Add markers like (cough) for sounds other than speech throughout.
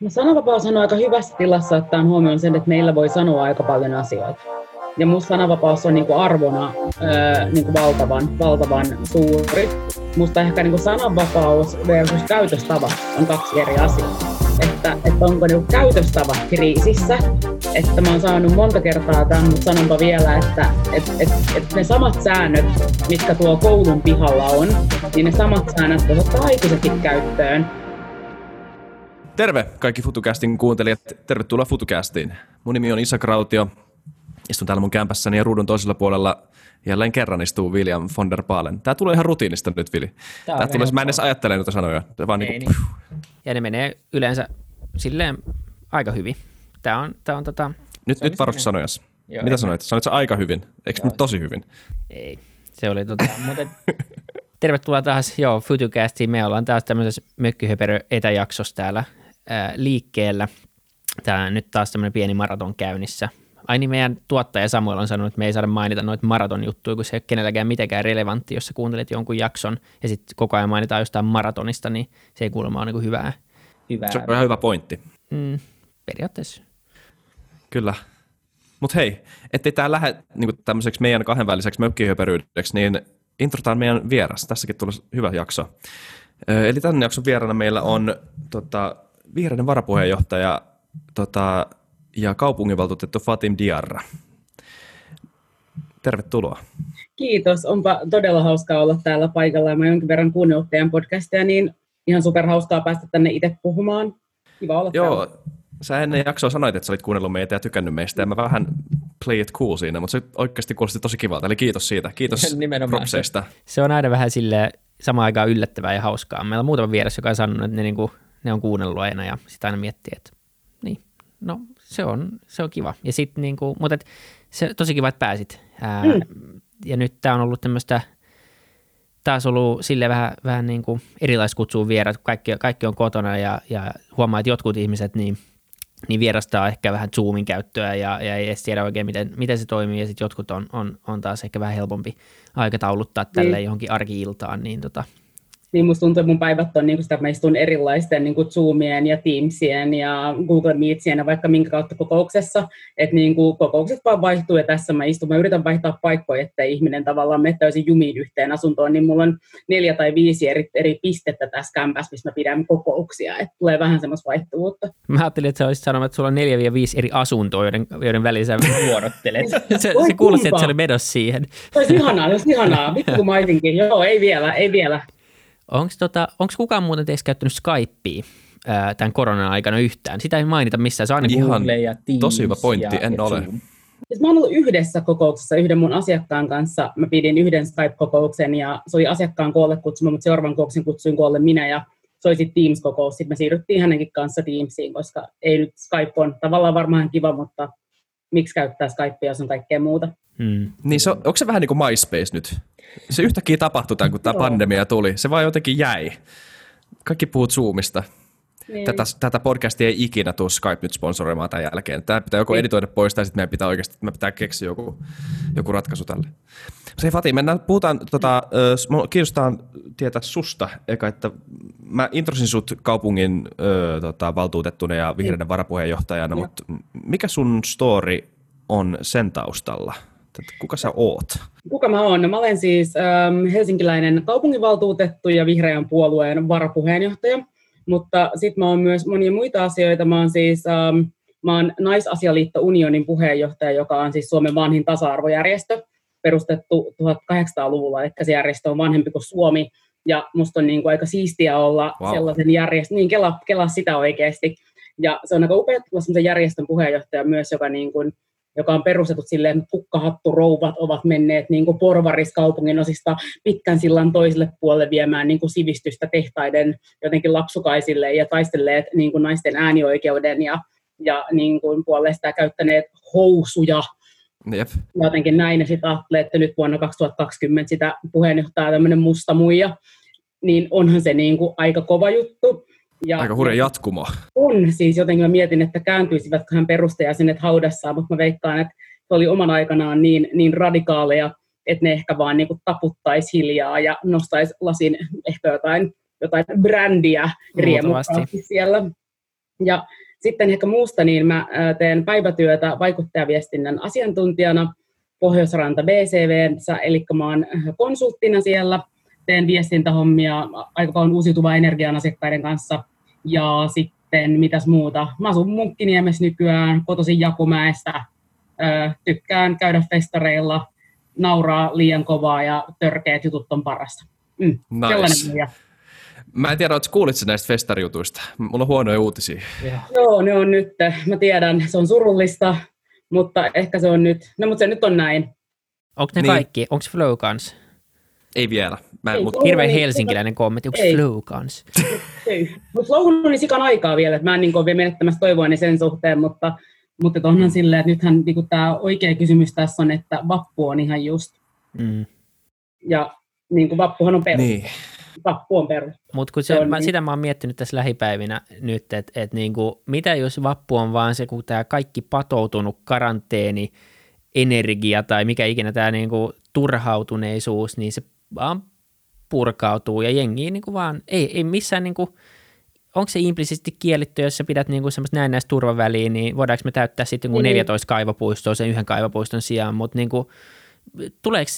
No sananvapaus on aika hyvässä tilassa ottaen huomioon sen, että meillä voi sanoa aika paljon asioita. Ja musta sananvapaus on niinku arvona öö, niinku valtavan, valtavan suuri. Musta ehkä niinku sananvapaus versus käytöstava on kaksi eri asiaa. Että, että onko niinku käytöstava kriisissä, että mä oon saanut monta kertaa tämän, mutta sanonpa vielä, että et, et, et ne samat säännöt, mitkä tuo koulun pihalla on, niin ne samat säännöt ottaa aikuisetkin käyttöön. Terve kaikki FutuCastin kuuntelijat, tervetuloa FutuCastiin. Mun nimi on Isa Krautio, istun täällä mun kämpässäni ja ruudun toisella puolella jälleen kerran istuu William von der Paalen. Tää tulee ihan rutiinista nyt, Vili. Tää, Tää tulee, mä en edes ajattele noita sanoja. Vaan Ei, niin kuin, niin. Ja ne menee yleensä silleen aika hyvin. Tää on, tää on tota... Nyt, nyt varoista sanoja. Joo, Mitä sanoit? Sanoit sä aika hyvin? Eikö nyt tosi hyvin? Ei, se oli tota, mutta tervetuloa taas, joo, FutuCastiin. Me ollaan taas tämmöisessä mökkyhöperö etäjaksossa täällä ää, liikkeellä. Tämä nyt taas tämmöinen pieni maraton käynnissä. Ai niin meidän tuottaja Samuel on sanonut, että me ei saada mainita noita maraton juttuja, kun se ei ole kenelläkään mitenkään relevantti, jos sä kuuntelet jonkun jakson ja sitten koko ajan mainitaan jostain maratonista, niin se ei kuulemma ole niin hyvää. hyvää. Se on ihan hyvä pointti. Mm, periaatteessa. Kyllä. Mutta hei, ettei tämä lähde niin tämmöiseksi meidän kahdenväliseksi mökkihöperyydeksi, niin introtaan meidän vieras. Tässäkin tulee hyvä jakso. Eli tämän jakson vieraana meillä on tota, vihreiden varapuheenjohtaja tota, ja kaupunginvaltuutettu Fatim Diarra. Tervetuloa. Kiitos, onpa todella hauskaa olla täällä paikalla. Mä jonkin verran kuunnellut teidän podcastia, niin ihan superhauskaa päästä tänne itse puhumaan. Kiva olla Joo, täällä. sä ennen jaksoa sanoit, että sä olit kuunnellut meitä ja tykännyt meistä, ja mä vähän play it cool siinä, mutta se oikeasti kuulosti tosi kivalta, eli kiitos siitä. Kiitos (laughs) propseista. Se on aina vähän sille samaan aikaan yllättävää ja hauskaa. Meillä on muutama vieras, joka on sanonut, että ne, niin kuin, ne on kuunnellut aina ja sitten aina miettii, että niin, no se on, se on kiva. Ja sit, niin kuin, mutta et, se tosi kiva, että pääsit. Ää, mm. Ja nyt tämä on ollut tämmöistä, taas ollut sille vähän, vähän niin kuin erilaiskutsua vierat, kaikki, kaikki on kotona ja, ja huomaa, että jotkut ihmiset niin, niin vierastaa ehkä vähän Zoomin käyttöä ja, ja ei edes tiedä oikein, miten, miten se toimii ja sitten jotkut on, on, on taas ehkä vähän helpompi aikatauluttaa tälle niin. johonkin arkiiltaan, niin tota, niin musta tuntuu, että mun päivät on niin sitä, että mä istun erilaisten niin kuin Zoomien ja Teamsien ja Google Meetsien ja vaikka minkä kautta kokouksessa, että niin kuin kokoukset vaan vaihtuu ja tässä mä istun, mä yritän vaihtaa paikkoja, että ihminen tavallaan mene täysin jumiin yhteen asuntoon, niin mulla on neljä tai viisi eri, eri pistettä tässä kämpässä, missä mä pidän kokouksia, että tulee vähän semmoista vaihtuvuutta. Mä ajattelin, että sä olisit sanonut, että sulla on neljä ja viisi eri asuntoa, joiden, joiden välissä vuorottelet. (laughs) se, se kuulosti, että se oli medos siihen. Se olisi ihanaa, olisi ihanaa. Vittu kun mä Joo, ei vielä, ei vielä. Onko tota, kukaan muuten teistä käyttänyt Skypea ää, tämän koronan aikana yhtään? Sitä ei mainita missään, se on aina Ihan ja Teams tosi hyvä pointti, en ole. Siis mä oon ollut yhdessä kokouksessa yhden mun asiakkaan kanssa. Mä pidin yhden Skype-kokouksen ja se oli asiakkaan koolle kutsuma, mutta seuraavan kokouksen kutsuin koolle minä ja se oli sitten Teams-kokous. Sitten me siirryttiin hänenkin kanssa Teamsiin, koska ei nyt Skype on tavallaan varmaan kiva, mutta miksi käyttää Skypea, jos on kaikkea muuta. Hmm. Niin se on, onko se vähän niin kuin MySpace nyt? Se yhtäkkiä tapahtui tämän, kun tämä pandemia tuli. Se vaan jotenkin jäi. Kaikki puhut Zoomista. Niin. Tätä, tätä podcastia ei ikinä tule Skype nyt sponsoroimaan tämän jälkeen. Tämä pitää joko niin. editoida pois tai sitten meidän pitää oikeasti me pitää keksiä joku, joku ratkaisu tälle. Se Fati, mennään, puhutaan, tota, äh, kiinnostaa tietää susta eka, että mä introsin sut kaupungin äh, tota, valtuutettuna ja vihreiden niin. varapuheenjohtajana, mutta mikä sun story on sen taustalla? Kuka sä oot? Kuka mä oon? No, mä olen siis ähm, helsinkiläinen kaupunginvaltuutettu ja vihreän puolueen varapuheenjohtaja, mutta sitten mä oon myös monia muita asioita. Mä oon siis ähm, mä oon Naisasialiitto Unionin puheenjohtaja, joka on siis Suomen vanhin tasa-arvojärjestö, perustettu 1800-luvulla, että se järjestö on vanhempi kuin Suomi, ja musta on niin kuin aika siistiä olla wow. sellaisen järjestön, niin kela, kela sitä oikeasti, ja se on aika upea olla sellaisen järjestön puheenjohtaja myös, joka niin kuin joka on perustettu silleen, että kukkahatturouvat ovat menneet niin kuin porvariskaupungin osista pitkän sillan toiselle puolelle viemään niin kuin sivistystä tehtaiden jotenkin lapsukaisille ja taistelleet niin kuin naisten äänioikeuden ja, ja niin kuin puolesta käyttäneet housuja Jep. Jotenkin näin, ja sitten ajattelee, että nyt vuonna 2020 sitä puheenjohtaja tämmöinen musta muija, niin onhan se niin kuin aika kova juttu. Ja, Aika hurja jatkumo. On, siis jotenkin mä mietin, että kääntyisivätkö hän perustajaisinet haudassaan, mutta mä veikkaan, että se oli oman aikanaan niin, niin radikaaleja, että ne ehkä vaan niin taputtaisi hiljaa ja nostaisi lasin ehkä jotain, jotain brändiä riemukkaasti siellä. Ja sitten ehkä muusta, niin mä teen päivätyötä vaikuttajaviestinnän asiantuntijana Pohjoisranta BCV, eli mä oon konsulttina siellä, teen viestintähommia aika paljon uusiutuvaa energian asiakkaiden kanssa, ja sitten mitäs muuta. Mä asun Munkkiniemessä nykyään, kotoisin Jakumäestä, tykkään käydä festareilla, nauraa liian kovaa ja törkeät jutut on parasta. Mm, nice. Mä en tiedä, oletko kuulit näistä festarijutuista. Mulla on huonoja uutisia. Yeah. Joo, ne on nyt. Mä tiedän, se on surullista, mutta ehkä se on nyt. No, mutta se nyt on näin. Onko ne niin. kaikki? Onko Flow kans? Ei vielä. Mä, ei, mut... Hirveän niin, helsinkiläinen kommentti. Onko Flow kans? ei. Mutta Flow on niin sikan aikaa vielä, että mä en niin ole vielä menettämässä toivoani sen suhteen, mutta, mutta onhan silleen, että nythän niin tämä oikea kysymys tässä on, että vappu on ihan just. Mm. Ja niin kuin vappuhan on perus. Niin vappu on perus. Mutta se, se mä, niin. sitä mä oon miettinyt tässä lähipäivinä nyt, että et niinku, mitä jos vappu on vaan se, kun tämä kaikki patoutunut karanteeni, energia tai mikä ikinä tämä niinku turhautuneisuus, niin se vaan purkautuu ja jengi niinku vaan, ei, ei missään niinku, onko se implisiitti kielletty, jos sä pidät niinku semmoista näennäistä turvaväliä, niin voidaanko me täyttää sitten niin. 14 kaivopuistoa sen yhden kaivopuiston sijaan, mutta niinku, tuleeko,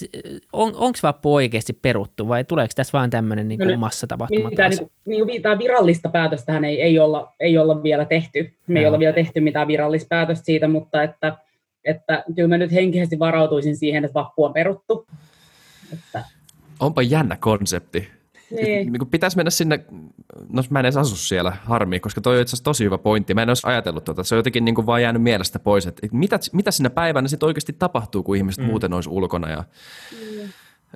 on, onko vappu oikeasti peruttu vai tuleeko tässä vain tämmöinen niin no, massatapahtuma? Mitään, niin, niin, niin, virallista päätöstähän ei, ei, olla, ei olla vielä tehty. Me no. ei olla vielä tehty mitään virallista päätöstä siitä, mutta että, että kyllä mä nyt henkisesti varautuisin siihen, että vappu on peruttu. Että. Onpa jännä konsepti. Niin. niin pitäisi mennä sinne, no mä en edes asu siellä, harmi, koska toi on itse asiassa tosi hyvä pointti. Mä en olisi ajatellut tuota, se on jotenkin niin kuin vaan jäänyt mielestä pois, että mitä, mitä sinä päivänä sitten oikeasti tapahtuu, kun ihmiset mm. muuten olisi ulkona ja mm.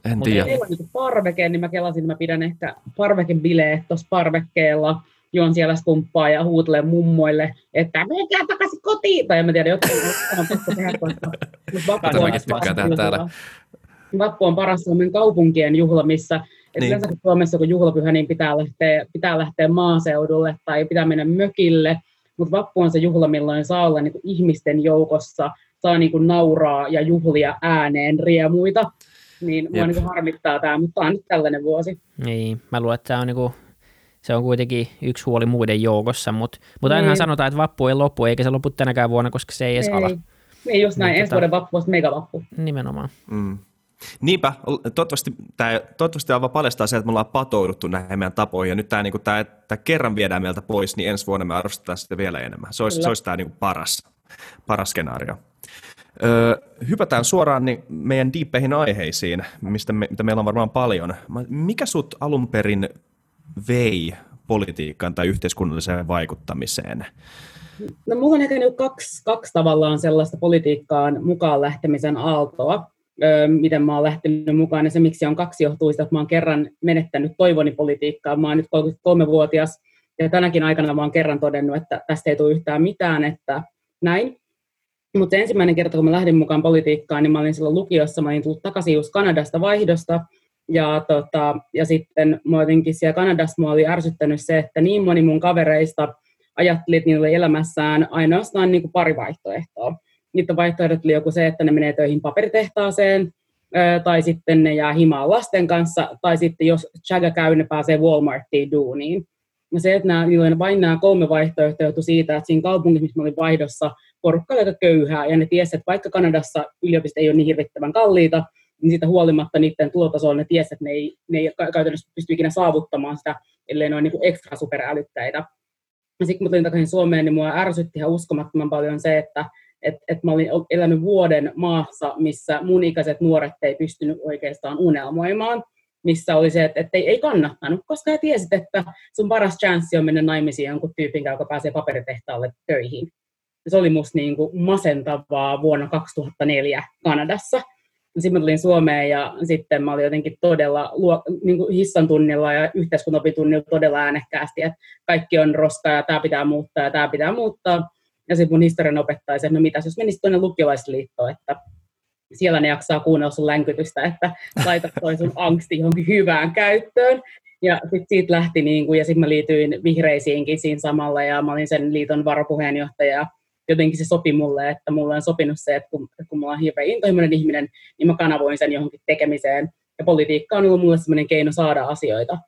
En Mutta tiedä. On niin parveke, niin mä kelasin, että mä pidän ehkä parvekebileet tuossa parvekkeella, juon siellä skumppaa ja huutelen mummoille, että menkää takaisin kotiin. Tai en mä tiedä, jotain on pakko tehdä, koska Vappu on paras Suomen kaupunkien juhla, missä niin. Yleensä Suomessa kun juhlapyhä, niin pitää lähteä, pitää lähteä maaseudulle tai pitää mennä mökille, mutta vappu on se juhla, milloin saa olla niin kuin ihmisten joukossa, saa niin kuin nauraa ja juhlia ääneen riemuita. Niin mua niin kuin harmittaa tämä, mutta tämä on nyt tällainen vuosi. Niin, mä luulen, että tämä on niin kuin se on kuitenkin yksi huoli muiden joukossa, mutta, mutta ainahan niin. sanotaan, että vappu ei loppu, eikä se lopu tänäkään vuonna, koska se ei edes ei. ala. Niin, just näin, niin, ensi tota, vuoden vappu on megavappu. Nimenomaan. Mm. Niinpä, toivottavasti tämä, toivottavasti tämä paljastaa se, että me ollaan patouduttu näihin meidän tapoihin, ja nyt tämä, niin kuin, tämä, tämä kerran viedään meiltä pois, niin ensi vuonna me arvostetaan sitä vielä enemmän. Se olisi, se olisi tämä niin kuin paras, paras skenaario. Öö, hypätään suoraan niin meidän diippeihin aiheisiin, mistä me, mitä meillä on varmaan paljon. Mikä sut alun perin vei politiikkaan tai yhteiskunnalliseen vaikuttamiseen? No mulla on ehkä kaksi, kaksi tavallaan sellaista politiikkaan mukaan lähtemisen aaltoa miten mä oon lähtenyt mukaan. Ja se, miksi on kaksi, johtuu että mä oon kerran menettänyt toivoni politiikkaa. Mä oon nyt 33-vuotias ja tänäkin aikana mä oon kerran todennut, että tästä ei tule yhtään mitään, että näin. Mutta ensimmäinen kerta, kun mä lähdin mukaan politiikkaan, niin mä olin silloin lukiossa, mä olin tullut takaisin just Kanadasta vaihdosta, ja, tota, ja sitten mä jotenkin siellä Kanadassa mä oli ärsyttänyt se, että niin moni mun kavereista ajatteli, että niillä oli elämässään ainoastaan niin kuin pari vaihtoehtoa niiden vaihtoehdot oli joku se, että ne menee töihin paperitehtaaseen, tai sitten ne jää himaan lasten kanssa, tai sitten jos Chaga käy, ne pääsee Walmartiin duuniin. Ja se, että nämä, vain nämä kolme vaihtoehtoa johtui siitä, että siinä kaupungissa, missä olin vaihdossa, porukka oli aika köyhää, ja ne tiesi, että vaikka Kanadassa yliopistot ei ole niin hirvittävän kalliita, niin siitä huolimatta niiden tulotasolla ne tiesi, että ne ei, ne ei käytännössä pysty ikinä saavuttamaan sitä, ellei ne ole niin ekstra superälyttäitä. Ja sitten kun tulin takaisin Suomeen, niin mua ärsytti ihan uskomattoman paljon se, että että et mä olin elänyt vuoden maassa, missä mun ikäiset nuoret ei pystynyt oikeastaan unelmoimaan, missä oli se, että, että ei, ei kannattanut, koska he tiesit, että sun paras chanssi on mennä naimisiin jonkun tyypin, joka pääsee paperitehtaalle töihin. Se oli musta niin kuin masentavaa vuonna 2004 Kanadassa. Sitten mä tulin Suomeen ja sitten mä olin jotenkin todella niin kuin hissan tunnilla ja yhteiskunnopitunnilla todella äänekkäästi, että kaikki on roska ja tämä pitää muuttaa ja tämä pitää muuttaa. Ja sitten mun historian opettaja että no mitä jos menisit tuonne lukiolaisliittoon, että siellä ne jaksaa kuunnella sun länkytystä, että laita toi sun angsti johonkin hyvään käyttöön. Ja sitten siitä lähti, niin kuin, ja sitten mä liityin vihreisiinkin siinä samalla, ja mä olin sen liiton varapuheenjohtaja. Jotenkin se sopi mulle, että mulle on sopinut se, että kun, kun mulla on hirveän intohimoinen ihminen, niin mä kanavoin sen johonkin tekemiseen. Ja politiikka on ollut mulle sellainen keino saada asioita.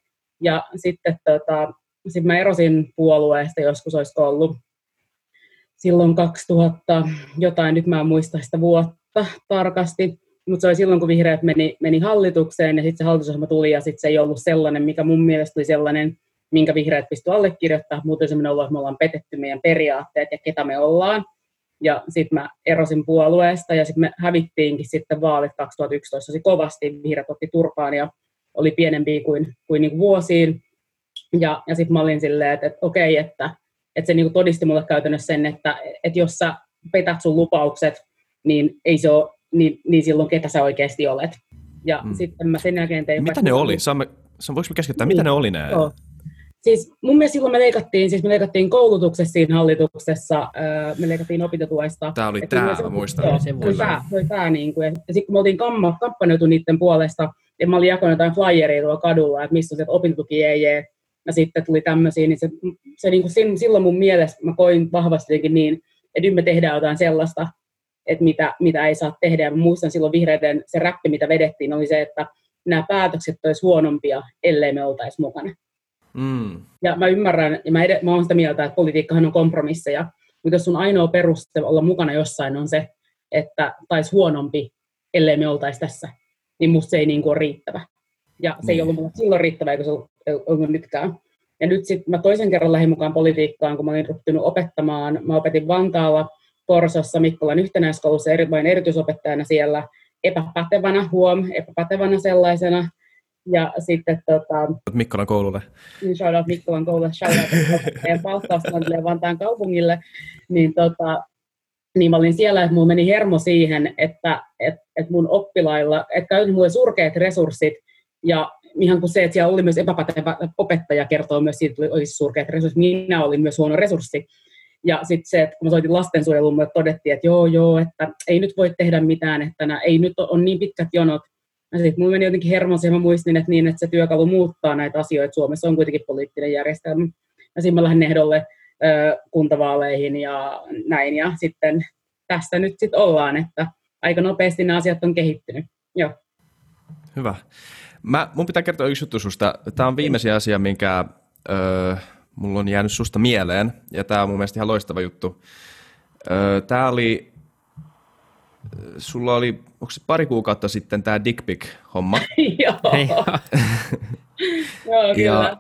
Ja sitten tota, sitten mä erosin puolueesta, joskus olisi ollut silloin 2000 jotain, nyt mä en muista sitä vuotta tarkasti, mutta se oli silloin, kun vihreät meni, meni hallitukseen ja sitten se hallitusohjelma tuli ja sitten se ei ollut sellainen, mikä mun mielestä oli sellainen, minkä vihreät pystyi allekirjoittamaan. Muuten semmoinen ollut, että me ollaan petetty meidän periaatteet ja ketä me ollaan. Ja sitten mä erosin puolueesta ja sitten me hävittiinkin sitten vaalit 2011 tosi kovasti. Vihreät otti turpaan ja oli pienempi kuin, kuin, niin vuosiin. Ja, ja sitten mä olin silleen, että, että okei, että, että se niin kuin todisti mulle käytännössä sen, että, että jos sä petät sun lupaukset, niin ei se ole, niin, niin silloin ketä sä oikeasti olet. Ja mm. sitten mä sen jälkeen tein... Mitä ne oli? Saamme, voiko me keskittää, niin. mitä ne oli ne? Joo. Siis mun mielestä silloin me leikattiin, siis me leikattiin koulutuksessa siinä hallituksessa, me leikattiin opintotuesta. Tämä oli tämä, mä muistan. Joo, se oli tämä, se oli tämä niin kuin, ja sitten kun me oltiin kamma, kampanjoitu niiden puolesta, ja mä olin jakanut jotain flyeria tuolla kadulla, että missä on se, että opintotuki ei jee, ja sitten tuli tämmöisiä, niin se, se niin kuin silloin mun mielestä mä koin vahvasti niin, että nyt me tehdään jotain sellaista, että mitä, mitä ei saa tehdä. Ja mä muistan silloin vihreiden se räppi, mitä vedettiin, oli se, että nämä päätökset olisi huonompia, ellei me oltaisi mukana. Mm. Ja mä ymmärrän, ja mä, ed- mä oon sitä mieltä, että politiikkahan on kompromisseja, mutta jos sun ainoa peruste olla mukana jossain on se, että taisi huonompi, ellei me oltaisi tässä, niin musta se ei niin kuin ole riittävä. Ja se mm. ei ollut mulle silloin riittävä, eikä se ollut nytkään. Ja nyt sitten mä toisen kerran lähdin mukaan politiikkaan, kun mä olin ryhtynyt opettamaan. Mä opetin Vantaalla, Porsossa, Mikkolan yhtenäiskoulussa eri, vain erityisopettajana siellä, epäpätevänä, huom, epäpätevänä sellaisena. Ja sitten tota... Mikkolan koululle. Niin, shout out Mikkolan koululle, shout out meidän palkkausfondille Vantaan kaupungille. Niin, tota, niin mä olin siellä, että mulla meni hermo siihen, että et, et mun oppilailla, että käytin mulle surkeat resurssit, ja ihan kuin se, että siellä oli myös epäpätevä opettaja, kertoo myös siitä, että olisi surkeat resurssit. Minä olin myös huono resurssi. Ja sitten se, että kun mä soitin lastensuojeluun, mulle todettiin, että joo, joo, että ei nyt voi tehdä mitään, että nää, ei nyt ole niin pitkät jonot, ja sitten mulla meni jotenkin hermosi ja mä muistin, että, niin, että se työkalu muuttaa näitä asioita. Suomessa on kuitenkin poliittinen järjestelmä. Ja siinä mä lähdin ehdolle ö, kuntavaaleihin ja näin. Ja sitten tässä nyt sitten ollaan, että aika nopeasti nämä asiat on kehittynyt. Joo. Hyvä. Mä, mun pitää kertoa yksi juttu susta. Tämä on viimeisin asia, minkä ö, mulla on jäänyt susta mieleen. Ja tämä on mun mielestä ihan loistava juttu. Ö, tämä oli sulla oli, onko se pari kuukautta sitten tämä dick pic-homma? (laughs) Joo. (laughs) Joo, kyllä.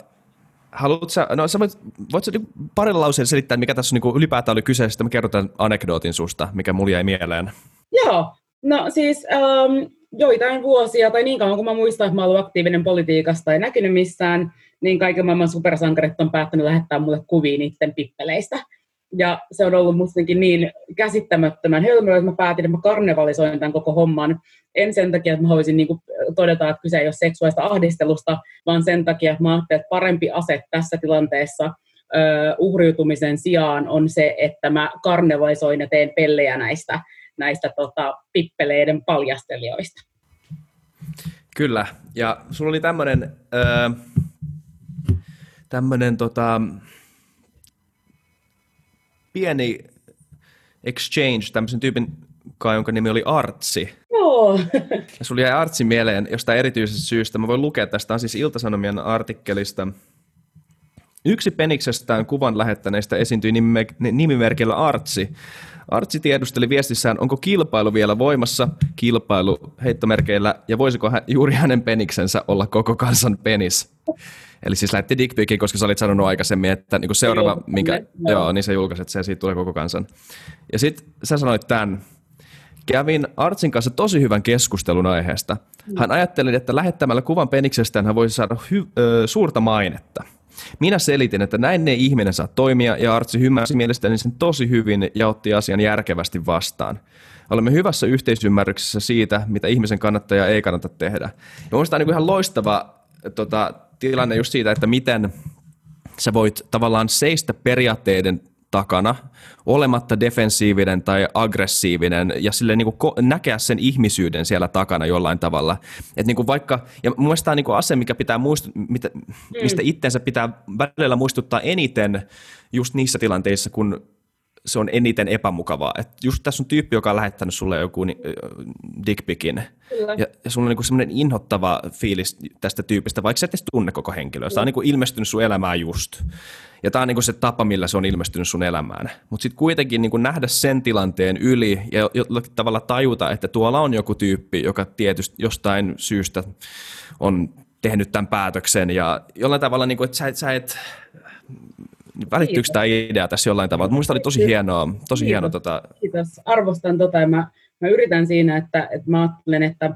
Haluatko sä, no sä voit, voit sä niinku parilla lauseella selittää, mikä tässä niinku ylipäätään oli kyseessä, sitten mä kerron tämän anekdootin susta, mikä mulla jäi mieleen. Joo, no siis um, joitain vuosia, tai niin kauan kuin mä muistan, että mä olen aktiivinen politiikasta tai näkynyt missään, niin kaiken maailman supersankarit on päättänyt lähettää mulle kuvia niiden pippeleistä. Ja se on ollut musta niin käsittämättömän hölmöä, että mä päätin, että mä karnevalisoin tämän koko homman. En sen takia, että mä haluaisin niin todeta, että kyse ei ole seksuaalista ahdistelusta, vaan sen takia, että mä ajattelin, että parempi ase tässä tilanteessa uh, uhriutumisen sijaan on se, että mä karnevalisoin ja teen pellejä näistä, näistä tota, pippeleiden paljastelijoista. Kyllä, ja sulla oli tämmöinen, öö, tämmöinen tota, pieni exchange tämmöisen tyypin kai, jonka nimi oli Artsi. Joo. Ja sulla jäi Artsi mieleen jostain erityisestä syystä. Mä voin lukea tästä, on siis Iltasanomien artikkelista. Yksi peniksestään kuvan lähettäneistä esiintyi nimimerkillä Artsi. Artsi tiedusteli viestissään, onko kilpailu vielä voimassa, kilpailu heittomerkeillä, ja voisiko hän, juuri hänen peniksensä olla koko kansan penis. Eli siis lähetti dickpicin, koska sä olit sanonut aikaisemmin, että niin seuraava, minkä, ne, joo, niin se julkaisi, että se siitä tulee koko kansan. Ja sitten sä sanoit tämän. Kävin Artsin kanssa tosi hyvän keskustelun aiheesta. Hän ajatteli, että lähettämällä kuvan peniksestään hän voisi saada hy- ö, suurta mainetta. Minä selitin, että näin ne ihminen saa toimia, ja Artsi ymmärsi mielestäni sen tosi hyvin ja otti asian järkevästi vastaan. Olemme hyvässä yhteisymmärryksessä siitä, mitä ihmisen kannattaa ja ei kannata tehdä. Ja on niin ihan loistava tota, tilanne just siitä, että miten sä voit tavallaan seistä periaatteiden takana, olematta defensiivinen tai aggressiivinen ja sille niin kuin näkeä sen ihmisyyden siellä takana jollain tavalla. Et niin kuin vaikka, ja mun mielestä tämä on niin kuin ase, mikä pitää muistu, mitä, mistä mm. itseensä pitää välillä muistuttaa eniten just niissä tilanteissa, kun se on eniten epämukavaa. Et just tässä on tyyppi, joka on lähettänyt sulle joku dickpicin, ja, ja sulla on niinku semmoinen inhottava fiilis tästä tyypistä, vaikka sä et edes tunne koko henkilöä. Se on niinku ilmestynyt sun elämään just. Ja tämä on niinku se tapa, millä se on ilmestynyt sun elämään. Mutta sitten kuitenkin niinku nähdä sen tilanteen yli ja jollakin tavalla tajuta, että tuolla on joku tyyppi, joka tietysti jostain syystä on tehnyt tämän päätöksen ja jollain tavalla, niinku, että sä, sä et Välittyykö tämä idea tässä jollain tavalla? Minusta oli tosi hienoa. Tosi hienoa tota... Kiitos. Arvostan tota ja mä, mä yritän siinä, että, että mä ajattelen, että,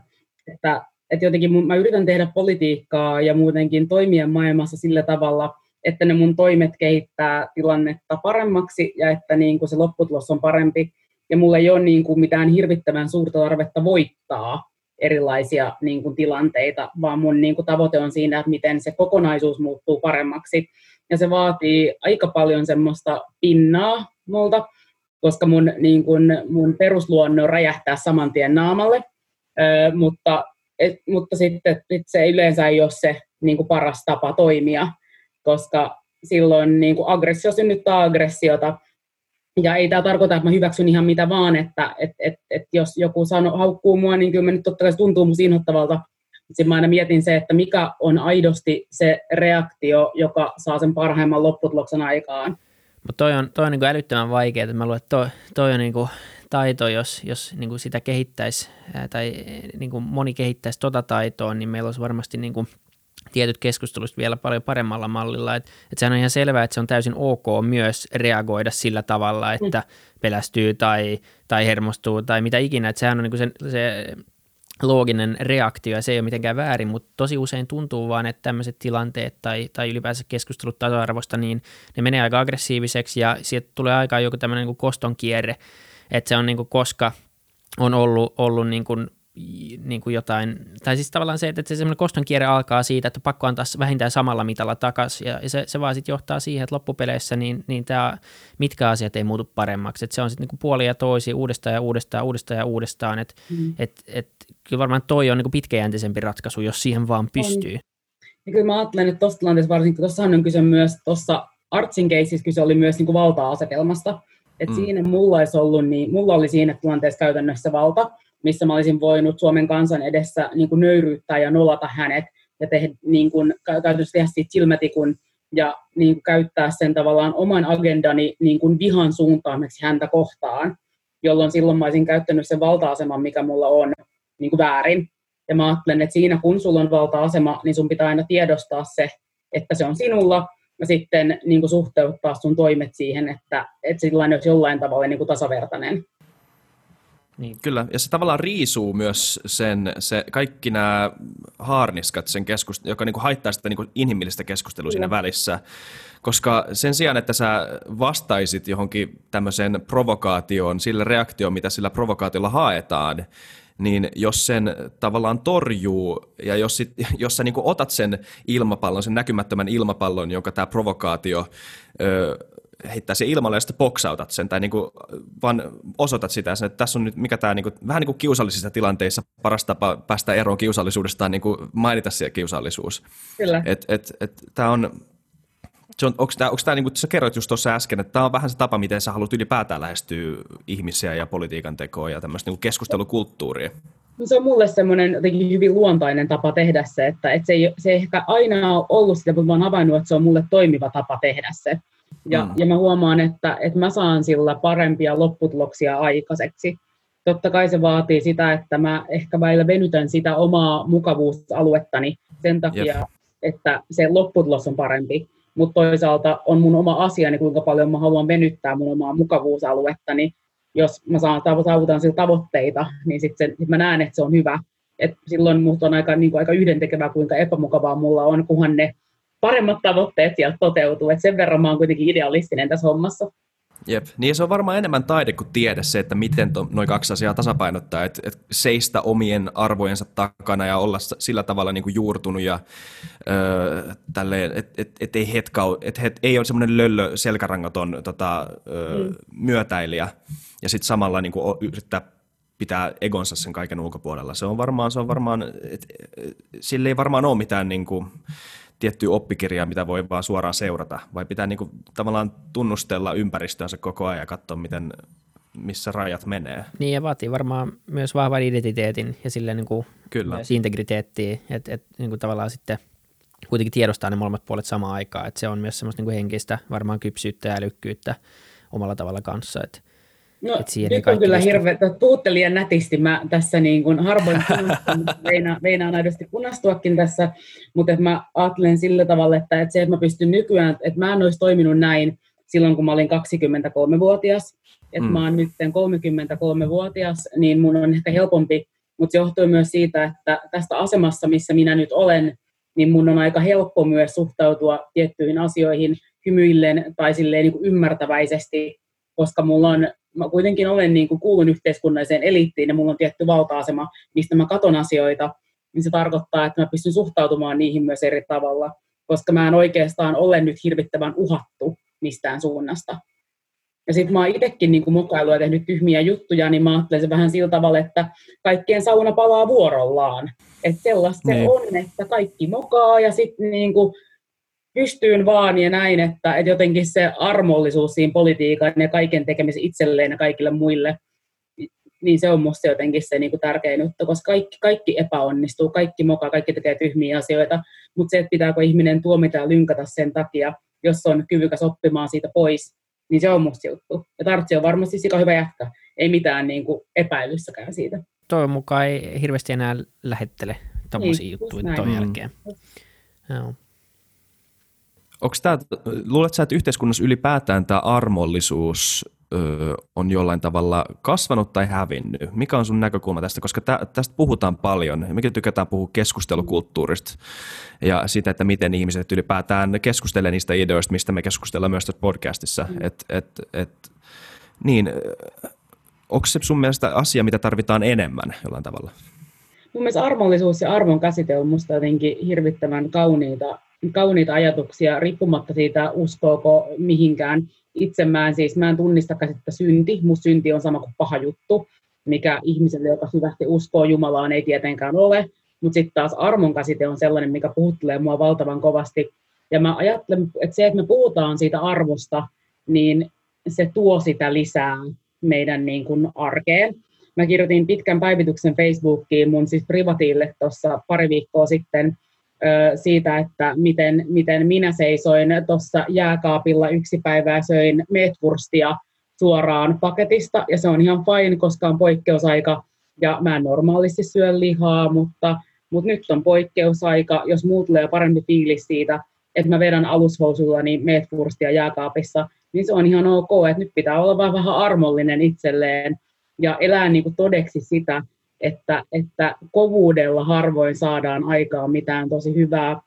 että, että jotenkin mä yritän tehdä politiikkaa ja muutenkin toimia maailmassa sillä tavalla, että ne mun toimet kehittää tilannetta paremmaksi ja että niin kuin se lopputulos on parempi. Ja mulla ei ole niin kuin mitään hirvittävän suurta tarvetta voittaa erilaisia niin kuin tilanteita, vaan mun niin kuin tavoite on siinä, että miten se kokonaisuus muuttuu paremmaksi. Ja se vaatii aika paljon semmoista pinnaa multa, koska mun, niin kun, mun perusluonne on räjähtää saman tien naamalle, ö, mutta, et, mutta sitten sit se yleensä ei ole se niin kuin paras tapa toimia, koska silloin niin kuin aggressio synnyttää aggressiota, ja ei tämä tarkoita, että mä hyväksyn ihan mitä vaan, että et, et, et jos joku sano, haukkuu mua, niin kyllä nyt totta kai se tuntuu musta inhottavalta, sitten mä aina mietin se, että mikä on aidosti se reaktio, joka saa sen parhaimman lopputuloksen aikaan. Mutta toi on, toi on niin älyttömän vaikeaa, että mä luulen, että toi, toi on niin kuin taito, jos, jos niin kuin sitä kehittäisi tai niin kuin moni kehittäisi tota taitoa, niin meillä olisi varmasti niin kuin tietyt keskustelut vielä paljon paremmalla mallilla. Et, et sehän on ihan selvää, että se on täysin ok myös reagoida sillä tavalla, että pelästyy tai, tai hermostuu tai mitä ikinä. Et sehän on niin se, se looginen reaktio ja se ei ole mitenkään väärin, mutta tosi usein tuntuu vaan, että tämmöiset tilanteet tai, tai ylipäänsä keskustelut tasa-arvosta, niin ne menee aika aggressiiviseksi ja sieltä tulee aikaan joku tämmöinen niin koston kierre, että se on niin kuin, koska on ollut, ollut niin kuin niin kuin jotain, tai siis tavallaan se, että se semmoinen koston kierre alkaa siitä, että pakko antaa vähintään samalla mitalla takaisin, ja se, se vaan sitten johtaa siihen, että loppupeleissä niin, niin tämä, mitkä asiat ei muutu paremmaksi, että se on sitten niin puoli ja toisi uudestaan ja uudestaan, uudestaan ja uudestaan, että mm. et, et, kyllä varmaan toi on niin pitkäjänteisempi ratkaisu, jos siihen vaan pystyy. On. Ja kyllä mä ajattelen, että tuossa tilanteessa varsinkin, tuossa on kyse myös tuossa Artsin keisissä kyse oli myös niin kuin valta-asetelmasta, että mm. siinä mulla olisi ollut, niin mulla oli siinä tilanteessa käytännössä valta, missä mä olisin voinut Suomen kansan edessä niin kuin nöyryyttää ja nolata hänet ja tehdä, niin kuin, käytännössä tehdä siitä silmätikun ja niin kuin, käyttää sen tavallaan oman agendani niin kuin vihan suuntaamiseksi häntä kohtaan, jolloin silloin mä olisin käyttänyt sen valta-aseman, mikä mulla on, niin kuin väärin. Ja mä ajattelen, että siinä kun sulla on valta-asema, niin sun pitää aina tiedostaa se, että se on sinulla, ja sitten niin kuin suhteuttaa sun toimet siihen, että, että sillä olisi jollain tavalla niin kuin tasavertainen. Niin. Kyllä, ja se tavallaan riisuu myös sen, se, kaikki nämä haarniskat, sen keskust, joka niin kuin haittaa sitä niin kuin inhimillistä keskustelua siinä välissä. Koska sen sijaan, että sä vastaisit johonkin tämmöiseen provokaatioon, sillä reaktioon, mitä sillä provokaatiolla haetaan, niin jos sen tavallaan torjuu ja jos, sit, (laughs) jos sä niin otat sen ilmapallon, sen näkymättömän ilmapallon, jonka tämä provokaatio ö, heittää se ilmalle ja sitten boksautat sen tai niin kuin vaan osoitat sitä, että tässä on nyt mikä tämä niin kuin, vähän niin kuin kiusallisissa tilanteissa paras tapa päästä eroon kiusallisuudesta on niin kuin mainita se kiusallisuus. Kyllä. Et, et, et, tämä on, se on, onko tämä, onko tämä niin kuin sä kerroit just tuossa äsken, että tämä on vähän se tapa, miten sä haluat ylipäätään lähestyä ihmisiä ja politiikan tekoa ja tämmöistä niin keskustelukulttuuria? No se on mulle semmoinen jotenkin hyvin luontainen tapa tehdä se, että, että se, ei, se ei ehkä aina ole ollut sitä, mutta mä oon havainnut, että se on mulle toimiva tapa tehdä se. Ja, mm. ja mä huomaan, että, että mä saan sillä parempia lopputuloksia aikaiseksi. Totta kai se vaatii sitä, että mä ehkä välillä venytän sitä omaa mukavuusaluettani sen takia, yep. että se lopputulos on parempi. Mutta toisaalta on mun oma asiani, kuinka paljon mä haluan venyttää mun omaa mukavuusaluettani. Jos mä saan saavutan sillä tavoitteita, niin sitten sit mä näen, että se on hyvä. Et silloin musta on aika, niin kuin, aika yhdentekevää, kuinka epämukavaa mulla on, kunhan ne paremmat tavoitteet sieltä toteutuu. Et sen verran mä oon kuitenkin idealistinen tässä hommassa. Jep, niin se on varmaan enemmän taide kuin tiede se, että miten to, noin kaksi asiaa tasapainottaa, että et seistä omien arvojensa takana ja olla sillä tavalla niin kuin juurtunut ja öö, tälleen, että et, et ei, hetkau, et het, ei ole semmoinen löllö selkärangaton tota, öö, mm. myötäilijä ja sitten samalla niin kuin yrittää pitää egonsa sen kaiken ulkopuolella. Se on varmaan, se on varmaan, et, et, sille ei varmaan ole mitään niin kuin, tiettyä oppikirjaa, mitä voi vaan suoraan seurata, vai pitää niin kuin, tavallaan tunnustella ympäristöänsä koko ajan ja katsoa, miten, missä rajat menee. Niin ja vaatii varmaan myös vahvan identiteetin ja silleen niin kuin Kyllä. myös integriteettiä, että et, niin kuin tavallaan sitten kuitenkin tiedostaa ne molemmat puolet samaan aikaan, että se on myös semmoista niin kuin henkistä varmaan kypsyyttä ja älykkyyttä omalla tavalla kanssa, että No, nyt on kyllä hirveä, puhutte liian nätisti. Mä tässä niin kuin harvoin veina, veinaan aidosti punastuakin tässä, mutta että mä ajattelen sillä tavalla, että, että se, että mä pystyn nykyään, että mä en olisi toiminut näin silloin, kun mä olin 23-vuotias, että mm. mä oon nyt 33-vuotias, niin mun on ehkä helpompi, mutta se johtuu myös siitä, että tästä asemassa, missä minä nyt olen, niin mun on aika helppo myös suhtautua tiettyihin asioihin hymyillen tai silleen niin kuin ymmärtäväisesti, koska mulla on mä kuitenkin olen niin kuin kuulun yhteiskunnalliseen eliittiin ja mulla on tietty valta-asema, mistä mä katon asioita, niin se tarkoittaa, että mä pystyn suhtautumaan niihin myös eri tavalla, koska mä en oikeastaan ole nyt hirvittävän uhattu mistään suunnasta. Ja sitten mä oon itsekin niin mukailu ja tehnyt tyhmiä juttuja, niin mä ajattelen se vähän sillä tavalla, että kaikkien sauna palaa vuorollaan. Että sellaista se niin. on, että kaikki mokaa ja sitten niin kuin pystyyn vaan ja näin, että, että jotenkin se armollisuus siinä politiikan ja kaiken tekemisen itselleen ja kaikille muille, niin se on musta jotenkin se niin kuin tärkein juttu, koska kaikki, kaikki epäonnistuu, kaikki moka, kaikki tekee tyhmiä asioita, mutta se, että pitääkö ihminen tuomita ja lynkätä sen takia, jos on kyvykäs oppimaan siitä pois, niin se on musta juttu. Ja Tartsi on varmasti sika hyvä jätkä, ei mitään niin kuin epäilyssäkään siitä. Toivon mukaan ei hirveästi enää lähettele tämmöisiä niin, juttuja ton jälkeen. Mm. Joo. Onko tämä, luulet sä, että yhteiskunnassa ylipäätään tämä armollisuus ö, on jollain tavalla kasvanut tai hävinnyt? Mikä on sun näkökulma tästä? Koska tä, tästä puhutaan paljon. Mikä tykätään puhua keskustelukulttuurista ja siitä, että miten ihmiset ylipäätään keskustelee niistä ideoista, mistä me keskustellaan myös tässä podcastissa. Mm. Et, et, et, niin, onko se sun mielestä asia, mitä tarvitaan enemmän jollain tavalla? Mun mielestä armollisuus ja arvon käsite on musta jotenkin hirvittävän kauniita kauniita ajatuksia riippumatta siitä, uskooko mihinkään. Itse mä en siis, mä en tunnista käsitettä synti, musta synti on sama kuin paha juttu, mikä ihmiselle, joka syvästi uskoo Jumalaan, ei tietenkään ole. Mutta sitten taas armon käsite on sellainen, mikä puhuttelee mua valtavan kovasti. Ja mä ajattelen, että se, että me puhutaan siitä arvosta, niin se tuo sitä lisää meidän niin kuin arkeen. Mä kirjoitin pitkän päivityksen Facebookiin mun siis privatiille tuossa pari viikkoa sitten, siitä, että miten, miten minä seisoin tuossa jääkaapilla yksi päivä ja söin metwurstia suoraan paketista, ja se on ihan fine, koska on poikkeusaika, ja mä en normaalisti syö lihaa, mutta, mutta nyt on poikkeusaika, jos muut tulee parempi fiilis siitä, että mä vedän alushousullani metwurstia jääkaapissa, niin se on ihan ok, että nyt pitää olla vähän, vähän armollinen itselleen, ja elää niin kuin todeksi sitä, että, että kovuudella harvoin saadaan aikaa mitään tosi hyvää.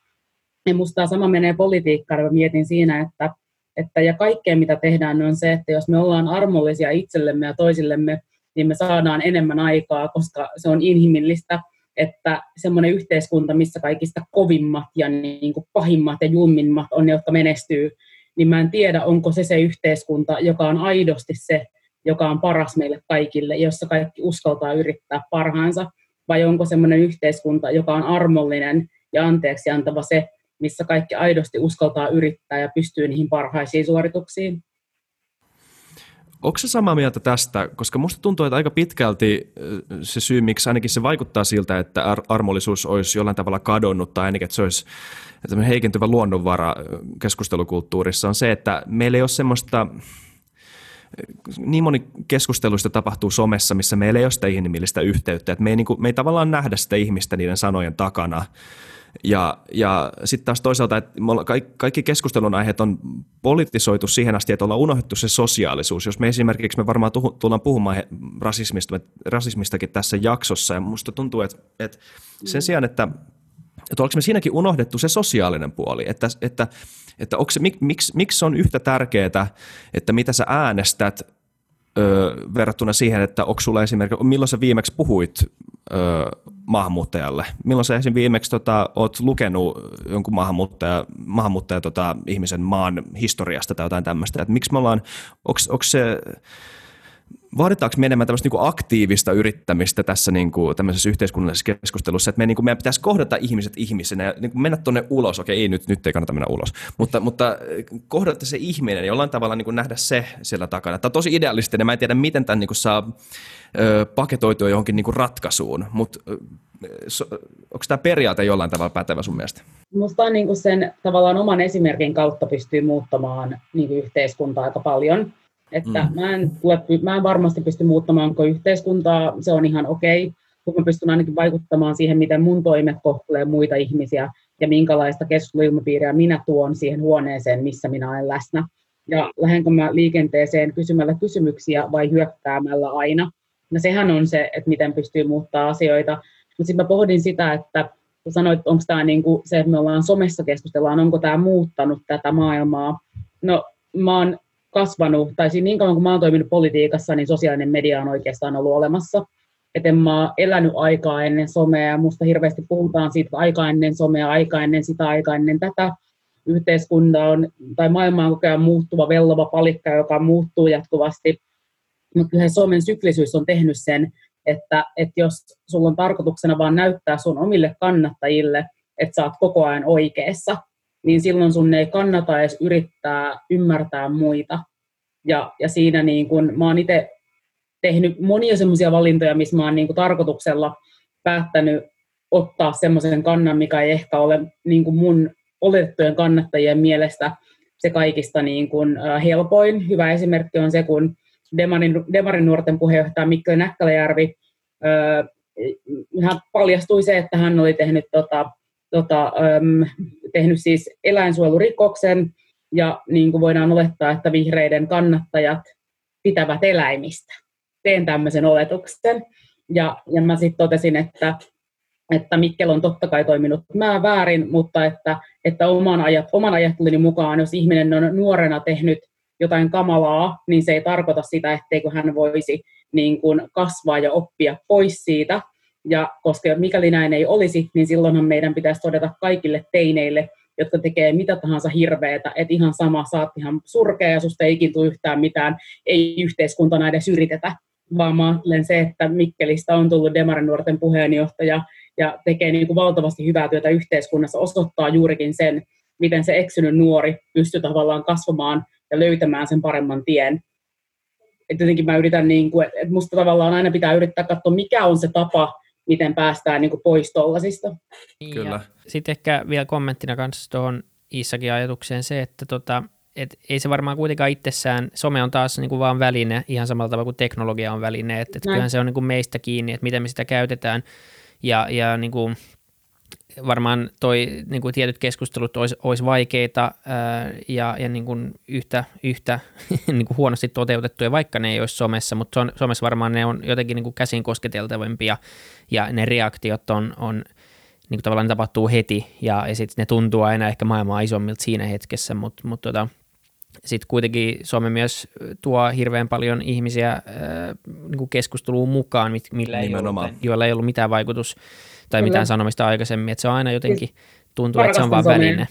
Ja musta sama menee politiikkaan, mä mietin siinä, että, että ja kaikkea mitä tehdään on se, että jos me ollaan armollisia itsellemme ja toisillemme, niin me saadaan enemmän aikaa, koska se on inhimillistä, että semmoinen yhteiskunta, missä kaikista kovimmat ja niin kuin pahimmat ja julmimmat on ne, jotka menestyy, niin mä en tiedä, onko se se yhteiskunta, joka on aidosti se, joka on paras meille kaikille, jossa kaikki uskaltaa yrittää parhaansa, vai onko semmoinen yhteiskunta, joka on armollinen ja anteeksi antava se, missä kaikki aidosti uskaltaa yrittää ja pystyy niihin parhaisiin suorituksiin. Onko se samaa mieltä tästä? Koska musta tuntuu, että aika pitkälti se syy, miksi ainakin se vaikuttaa siltä, että ar- armollisuus olisi jollain tavalla kadonnut tai ainakin, että se olisi heikentyvä luonnonvara keskustelukulttuurissa, on se, että meillä ei ole semmoista – niin moni keskusteluista tapahtuu somessa, missä meillä ei ole sitä inhimillistä yhteyttä, että me ei, niin kuin, me ei tavallaan nähdä sitä ihmistä niiden sanojen takana. Ja, ja sitten taas toisaalta, että kaikki, kaikki keskustelun aiheet on politisoitu siihen asti, että ollaan unohdettu se sosiaalisuus. Jos me esimerkiksi, me varmaan tullaan puhumaan rasismista, rasismistakin tässä jaksossa, ja musta tuntuu, että, että sen sijaan, että, että oliko me siinäkin unohdettu se sosiaalinen puoli, että, että että onko se, mik, miksi, miksi on yhtä tärkeää, että mitä sä äänestät ö, verrattuna siihen, että onko sulla esimerkiksi, milloin sä viimeksi puhuit ö, maahanmuuttajalle? Milloin sä esimerkiksi viimeksi tota, oot lukenut jonkun maahanmuuttaja, maahanmuuttaja tota, ihmisen maan historiasta tai jotain tämmöistä? Että miksi me ollaan, onko se, vaaditaanko me enemmän tämmöistä niin aktiivista yrittämistä tässä niin kuin, tämmöisessä yhteiskunnallisessa keskustelussa, että me, niin kuin, meidän pitäisi kohdata ihmiset ihmisenä ja niin kuin mennä tuonne ulos, okei ei nyt, nyt ei kannata mennä ulos, mutta, mutta kohdata se ihminen ja jollain tavalla niin kuin nähdä se siellä takana. Tämä on tosi idealistinen, mä en tiedä miten tämän niin kuin saa ö, paketoitua johonkin niin kuin ratkaisuun, mutta so, onko tämä periaate jollain tavalla pätevä sun mielestä? Minusta niin kuin sen tavallaan oman esimerkin kautta pystyy muuttamaan niin yhteiskuntaa aika paljon. Että mm. mä, en tule, mä en varmasti pysty muuttamaan koko yhteiskuntaa, se on ihan okei, okay, mutta mä pystyn ainakin vaikuttamaan siihen, miten mun toimet kohtelee muita ihmisiä ja minkälaista keskusteluilmapiiriä minä tuon siihen huoneeseen, missä minä olen läsnä. Ja lähdenkö mä liikenteeseen kysymällä kysymyksiä vai hyökkäämällä aina. No sehän on se, että miten pystyy muuttaa asioita. Mutta sitten mä pohdin sitä, että kun sanoit, että onko tämä niinku se, että me ollaan somessa keskustellaan, onko tämä muuttanut tätä maailmaa. No mä oon kasvanut, tai siinä niin kauan kun mä oon toiminut politiikassa, niin sosiaalinen media on oikeastaan ollut olemassa. Että en mä elänyt aikaa ennen somea, ja musta hirveästi puhutaan siitä, että aika ennen somea, aika ennen sitä, aika ennen tätä. Yhteiskunta on, tai maailma on koko ajan muuttuva, vellova palikka, joka muuttuu jatkuvasti. Mutta kyllä somen syklisyys on tehnyt sen, että, että jos sulla on tarkoituksena vaan näyttää sun omille kannattajille, että sä oot koko ajan oikeassa, niin silloin sun ei kannata edes yrittää ymmärtää muita. Ja, ja siinä niin kun, mä oon itse tehnyt monia semmoisia valintoja, missä mä oon niin tarkoituksella päättänyt ottaa semmoisen kannan, mikä ei ehkä ole niin mun oletettujen kannattajien mielestä se kaikista niin kuin, äh, helpoin. Hyvä esimerkki on se, kun Demarin, Demarin nuorten puheenjohtaja Mikko Näkkäläjärvi, äh, hän paljastui se, että hän oli tehnyt tota, tota, äm, tehnyt siis eläinsuojelurikoksen, ja niin kuin voidaan olettaa, että vihreiden kannattajat pitävät eläimistä. Teen tämmöisen oletuksen. Ja, ja mä sitten totesin, että, että Mikkel on totta kai toiminut mä väärin, mutta että, että oman, ajat, oman ajatteluni mukaan, jos ihminen on nuorena tehnyt jotain kamalaa, niin se ei tarkoita sitä, etteikö hän voisi niin kuin kasvaa ja oppia pois siitä, ja koska mikäli näin ei olisi, niin silloinhan meidän pitäisi todeta kaikille teineille, jotka tekee mitä tahansa hirveätä, että ihan sama, saat ihan surkea ja susta ei ikin tule yhtään mitään, ei yhteiskuntana edes yritetä, vaan mä ajattelen se, että Mikkelistä on tullut Demarin nuorten puheenjohtaja ja tekee niin kuin valtavasti hyvää työtä yhteiskunnassa, osoittaa juurikin sen, miten se eksynyt nuori pystyy tavallaan kasvamaan ja löytämään sen paremman tien. Että jotenkin mä yritän, niin kuin, että musta tavallaan aina pitää yrittää katsoa, mikä on se tapa, miten päästään niin kuin pois tollasista. Niin, Kyllä. Sitten ehkä vielä kommenttina kanssa tuohon Iissakin ajatukseen se, että tota, et ei se varmaan kuitenkaan itsessään, some on taas niin kuin vaan väline ihan samalla tavalla kuin teknologia on väline, että et kyllähän se on niin kuin meistä kiinni, että miten me sitä käytetään ja, ja niin kuin varmaan toi niin kuin tietyt keskustelut olisi, olisi vaikeita ää, ja, ja niin kuin yhtä, yhtä (laughs) niin kuin huonosti toteutettuja, vaikka ne ei olisi somessa, mutta somessa varmaan ne on jotenkin niin kuin käsin kosketeltavimpia ja ne reaktiot on, on niin kuin tavallaan ne tapahtuu heti ja, ja sitten ne tuntuu aina ehkä maailmaa isommilta siinä hetkessä, mutta mut tota, sitten kuitenkin Suomi myös tuo hirveän paljon ihmisiä ää, niin kuin keskusteluun mukaan, millä ei ollut, joilla ei ollut mitään vaikutus tai mitään sanomista aikaisemmin, että se on aina jotenkin tuntuu, että se on vaan väline.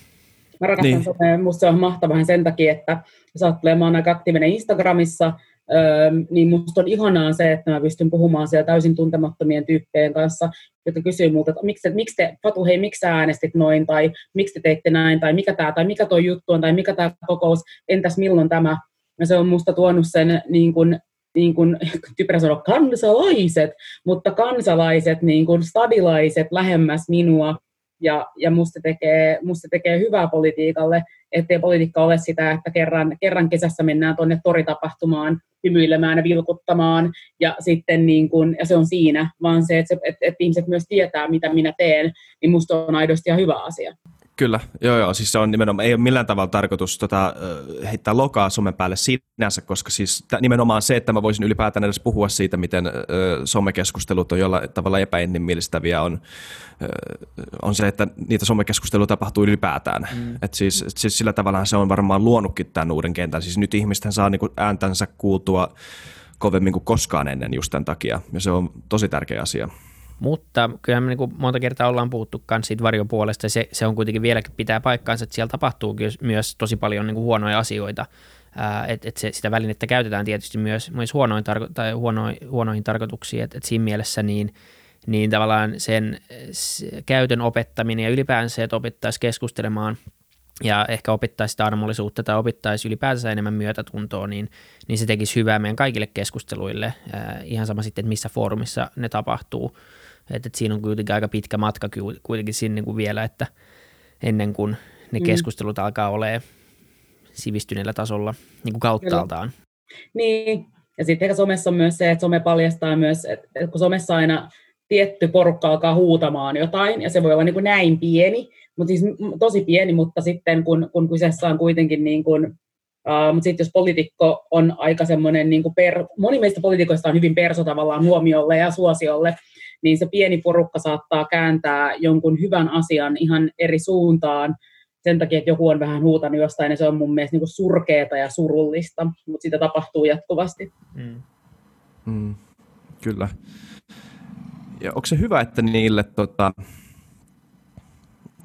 Mä rakastan niin. somea, musta se on mahtavaa sen takia, että jos ajattelee, mä oon aika aktiivinen Instagramissa, öö, niin musta on ihanaa se, että mä pystyn puhumaan siellä täysin tuntemattomien tyyppien kanssa, jotka kysyy multa, että miksi, miksi te, Fatu, hei, miksi sä äänestit noin, tai miksi te teitte näin, tai mikä tämä, tai mikä tuo juttu on, tai mikä tämä kokous, entäs milloin tämä. Ja se on musta tuonut sen niin kuin, niin kuin, (laughs) typerä sanoa kansalaiset, mutta kansalaiset, niin kuin stadilaiset lähemmäs minua, ja, ja musta, tekee, musta tekee hyvää politiikalle, ettei politiikka ole sitä, että kerran, kerran kesässä mennään tuonne toritapahtumaan hymyilemään ja vilkuttamaan, ja sitten niin kun, ja se on siinä, vaan se, että, että, että ihmiset myös tietää, mitä minä teen, niin musta on aidosti ihan hyvä asia. Kyllä, joo joo, siis se on nimenomaan, ei ole millään tavalla tarkoitus tota, heittää lokaa somen päälle sinänsä, koska siis nimenomaan se, että mä voisin ylipäätään edes puhua siitä, miten ö, somekeskustelut on jollain tavalla epäinhimillistäviä, on, ö, on se, että niitä somekeskusteluja tapahtuu ylipäätään. Mm. Et siis, siis sillä tavalla se on varmaan luonutkin tämän uuden kentän. Siis nyt ihmisten saa niinku ääntänsä kuultua kovemmin kuin koskaan ennen just tämän takia, ja se on tosi tärkeä asia. Mutta kyllä me niin kuin monta kertaa ollaan puhuttu myös siitä varjopuolesta, se, se on kuitenkin vieläkin pitää paikkaansa, että siellä tapahtuu myös tosi paljon niin kuin huonoja asioita että et se, sitä välinettä käytetään tietysti myös, myös huonoin tarko- tai huono, huonoihin tarkoituksiin, että et siinä mielessä niin, niin tavallaan sen se käytön opettaminen ja ylipäänsä se, että opittaisi keskustelemaan ja ehkä opittaisi sitä armollisuutta tai opittaisi ylipäänsä enemmän myötätuntoa, niin, niin se tekisi hyvää meidän kaikille keskusteluille, ihan sama sitten, että missä foorumissa ne tapahtuu. Että, että siinä on kuitenkin aika pitkä matka kuitenkin sinne kuin vielä, että ennen kuin ne mm. keskustelut alkaa olemaan sivistyneellä tasolla niin kuin kauttaaltaan. Niin, ja sitten ehkä somessa on myös se, että some paljastaa myös, että kun somessa aina tietty porukka alkaa huutamaan jotain, ja se voi olla niin kuin näin pieni, mutta siis tosi pieni, mutta sitten kun, kun kyseessä on kuitenkin niin kuin, uh, mutta sitten jos poliitikko on aika semmoinen, niin kuin per, moni meistä poliitikoista on hyvin perso tavallaan huomiolle ja suosiolle, niin se pieni porukka saattaa kääntää jonkun hyvän asian ihan eri suuntaan, sen takia, että joku on vähän huutanut jostain, ja se on mun mielestä niin surkeeta ja surullista, mutta sitä tapahtuu jatkuvasti. Mm. Mm, kyllä. Ja onko se hyvä, että niille tota,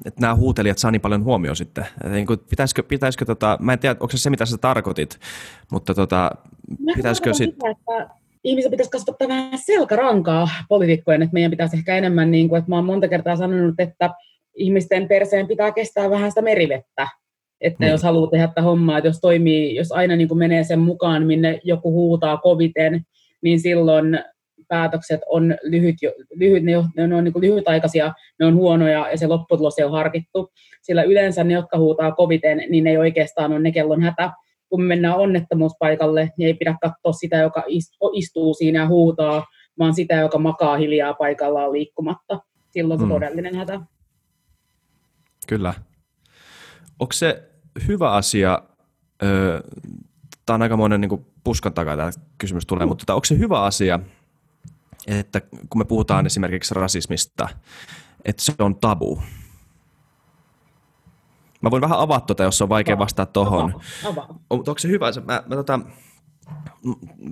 että nämä huutelijat saa niin paljon huomioon sitten. Että niin kuin, pitäisikö, pitäisikö tota, mä en tiedä, onko se se, mitä sä tarkoitit, mutta tota, pitäisikö sitten... Että ihmisen pitäisi kasvattaa vähän selkärankaa poliitikkojen, että meidän pitäisi ehkä enemmän, niin kuin, että mä oon monta kertaa sanonut, että ihmisten perseen pitää kestää vähän sitä merivettä. Että mm. jos haluaa tehdä tätä hommaa, että jos toimii, jos aina niin kuin menee sen mukaan, minne joku huutaa koviten, niin silloin päätökset on lyhyt, lyhyt ne, on, ne on niin kuin lyhytaikaisia, ne on huonoja ja se lopputulos ei ole harkittu. Sillä yleensä ne, jotka huutaa koviten, niin ne ei oikeastaan ole ne kellon hätä. Kun me mennään onnettomuuspaikalle, niin ei pidä katsoa sitä, joka istuu siinä ja huutaa, vaan sitä, joka makaa hiljaa paikallaan liikkumatta. Silloin se mm. todellinen hätä. Kyllä. Onko se hyvä asia, tämä on aika monen niin puskan takaa tämä kysymys tulee, mm. mutta tota, onko se hyvä asia, että kun me puhutaan esimerkiksi rasismista, että se on tabu? Mä voin vähän avata tuota, jos on vaikea vastata tuohon. Onko se hyvä? Mä, mä tota,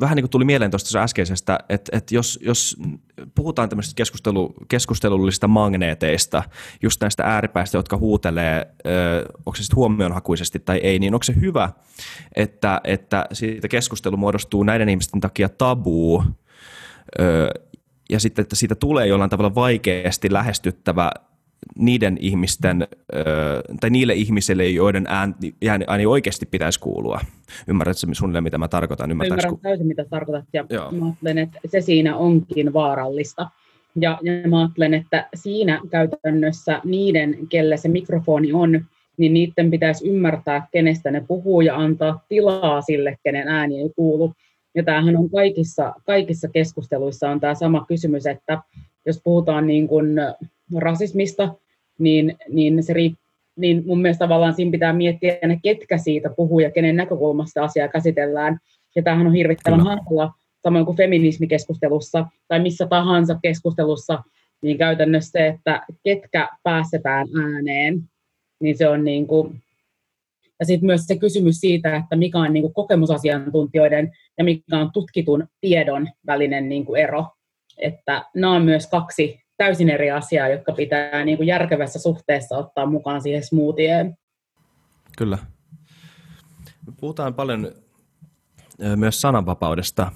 vähän niin kuin tuli mieleen tuosta äskeisestä, että, että jos, jos puhutaan tämmöisistä keskustelu, keskustelullisista magneeteista, just näistä ääripäistä, jotka huutelee, ö, onko se sitten huomionhakuisesti tai ei, niin onko se hyvä, että, että siitä keskustelu muodostuu näiden ihmisten takia tabuu, ö, ja sitten, että siitä tulee jollain tavalla vaikeasti lähestyttävä niiden ihmisten, tai niille ihmisille, joiden ääni, ääni oikeasti pitäisi kuulua. Ymmärrätkö suunnilleen, mitä mä tarkoitan? Ymmärrän ku... täysin, mitä tarkoitat, ja Joo. mä ajattelen, että se siinä onkin vaarallista. Ja, ja mä ajattelen, että siinä käytännössä niiden, kelle se mikrofoni on, niin niiden pitäisi ymmärtää, kenestä ne puhuu ja antaa tilaa sille, kenen ääni ei kuulu. Ja tämähän on kaikissa, kaikissa keskusteluissa on tämä sama kysymys, että jos puhutaan niin kuin rasismista, niin, niin, se riip, niin mun mielestä tavallaan siinä pitää miettiä ne, ketkä siitä puhuu ja kenen näkökulmasta asiaa käsitellään. Ja tämähän on hirvittävän hankala, samoin kuin feminismikeskustelussa tai missä tahansa keskustelussa, niin käytännössä se, että ketkä päästetään ääneen, niin se on niin kuin, ja sitten myös se kysymys siitä, että mikä on niin kuin kokemusasiantuntijoiden ja mikä on tutkitun tiedon välinen niin kuin ero. Että nämä on myös kaksi täysin eri asiaa, jotka pitää niin kuin järkevässä suhteessa ottaa mukaan siihen smoothieen. Kyllä. Me puhutaan paljon myös sananvapaudesta.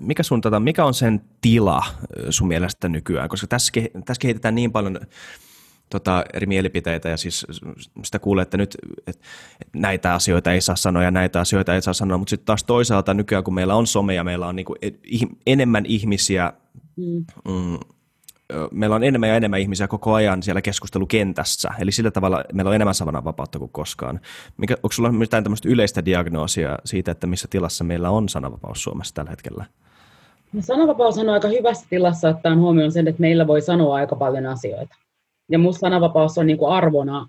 Mikä, sun, tota, mikä on sen tila sun mielestä nykyään? Koska tässä, tässä kehitetään niin paljon tota, eri mielipiteitä ja siis sitä kuulee, että nyt että näitä asioita ei saa sanoa ja näitä asioita ei saa sanoa, mutta sitten taas toisaalta nykyään kun meillä on some ja meillä on niinku enemmän ihmisiä mm. Mm, meillä on enemmän ja enemmän ihmisiä koko ajan siellä keskustelukentässä, eli sillä tavalla meillä on enemmän sananvapautta kuin koskaan. Mikä, onko sulla mitään tämmöistä yleistä diagnoosia siitä, että missä tilassa meillä on sananvapaus Suomessa tällä hetkellä? No, sananvapaus on aika hyvässä tilassa ottaen huomioon sen, että meillä voi sanoa aika paljon asioita. Ja minusta sananvapaus on niin kuin arvona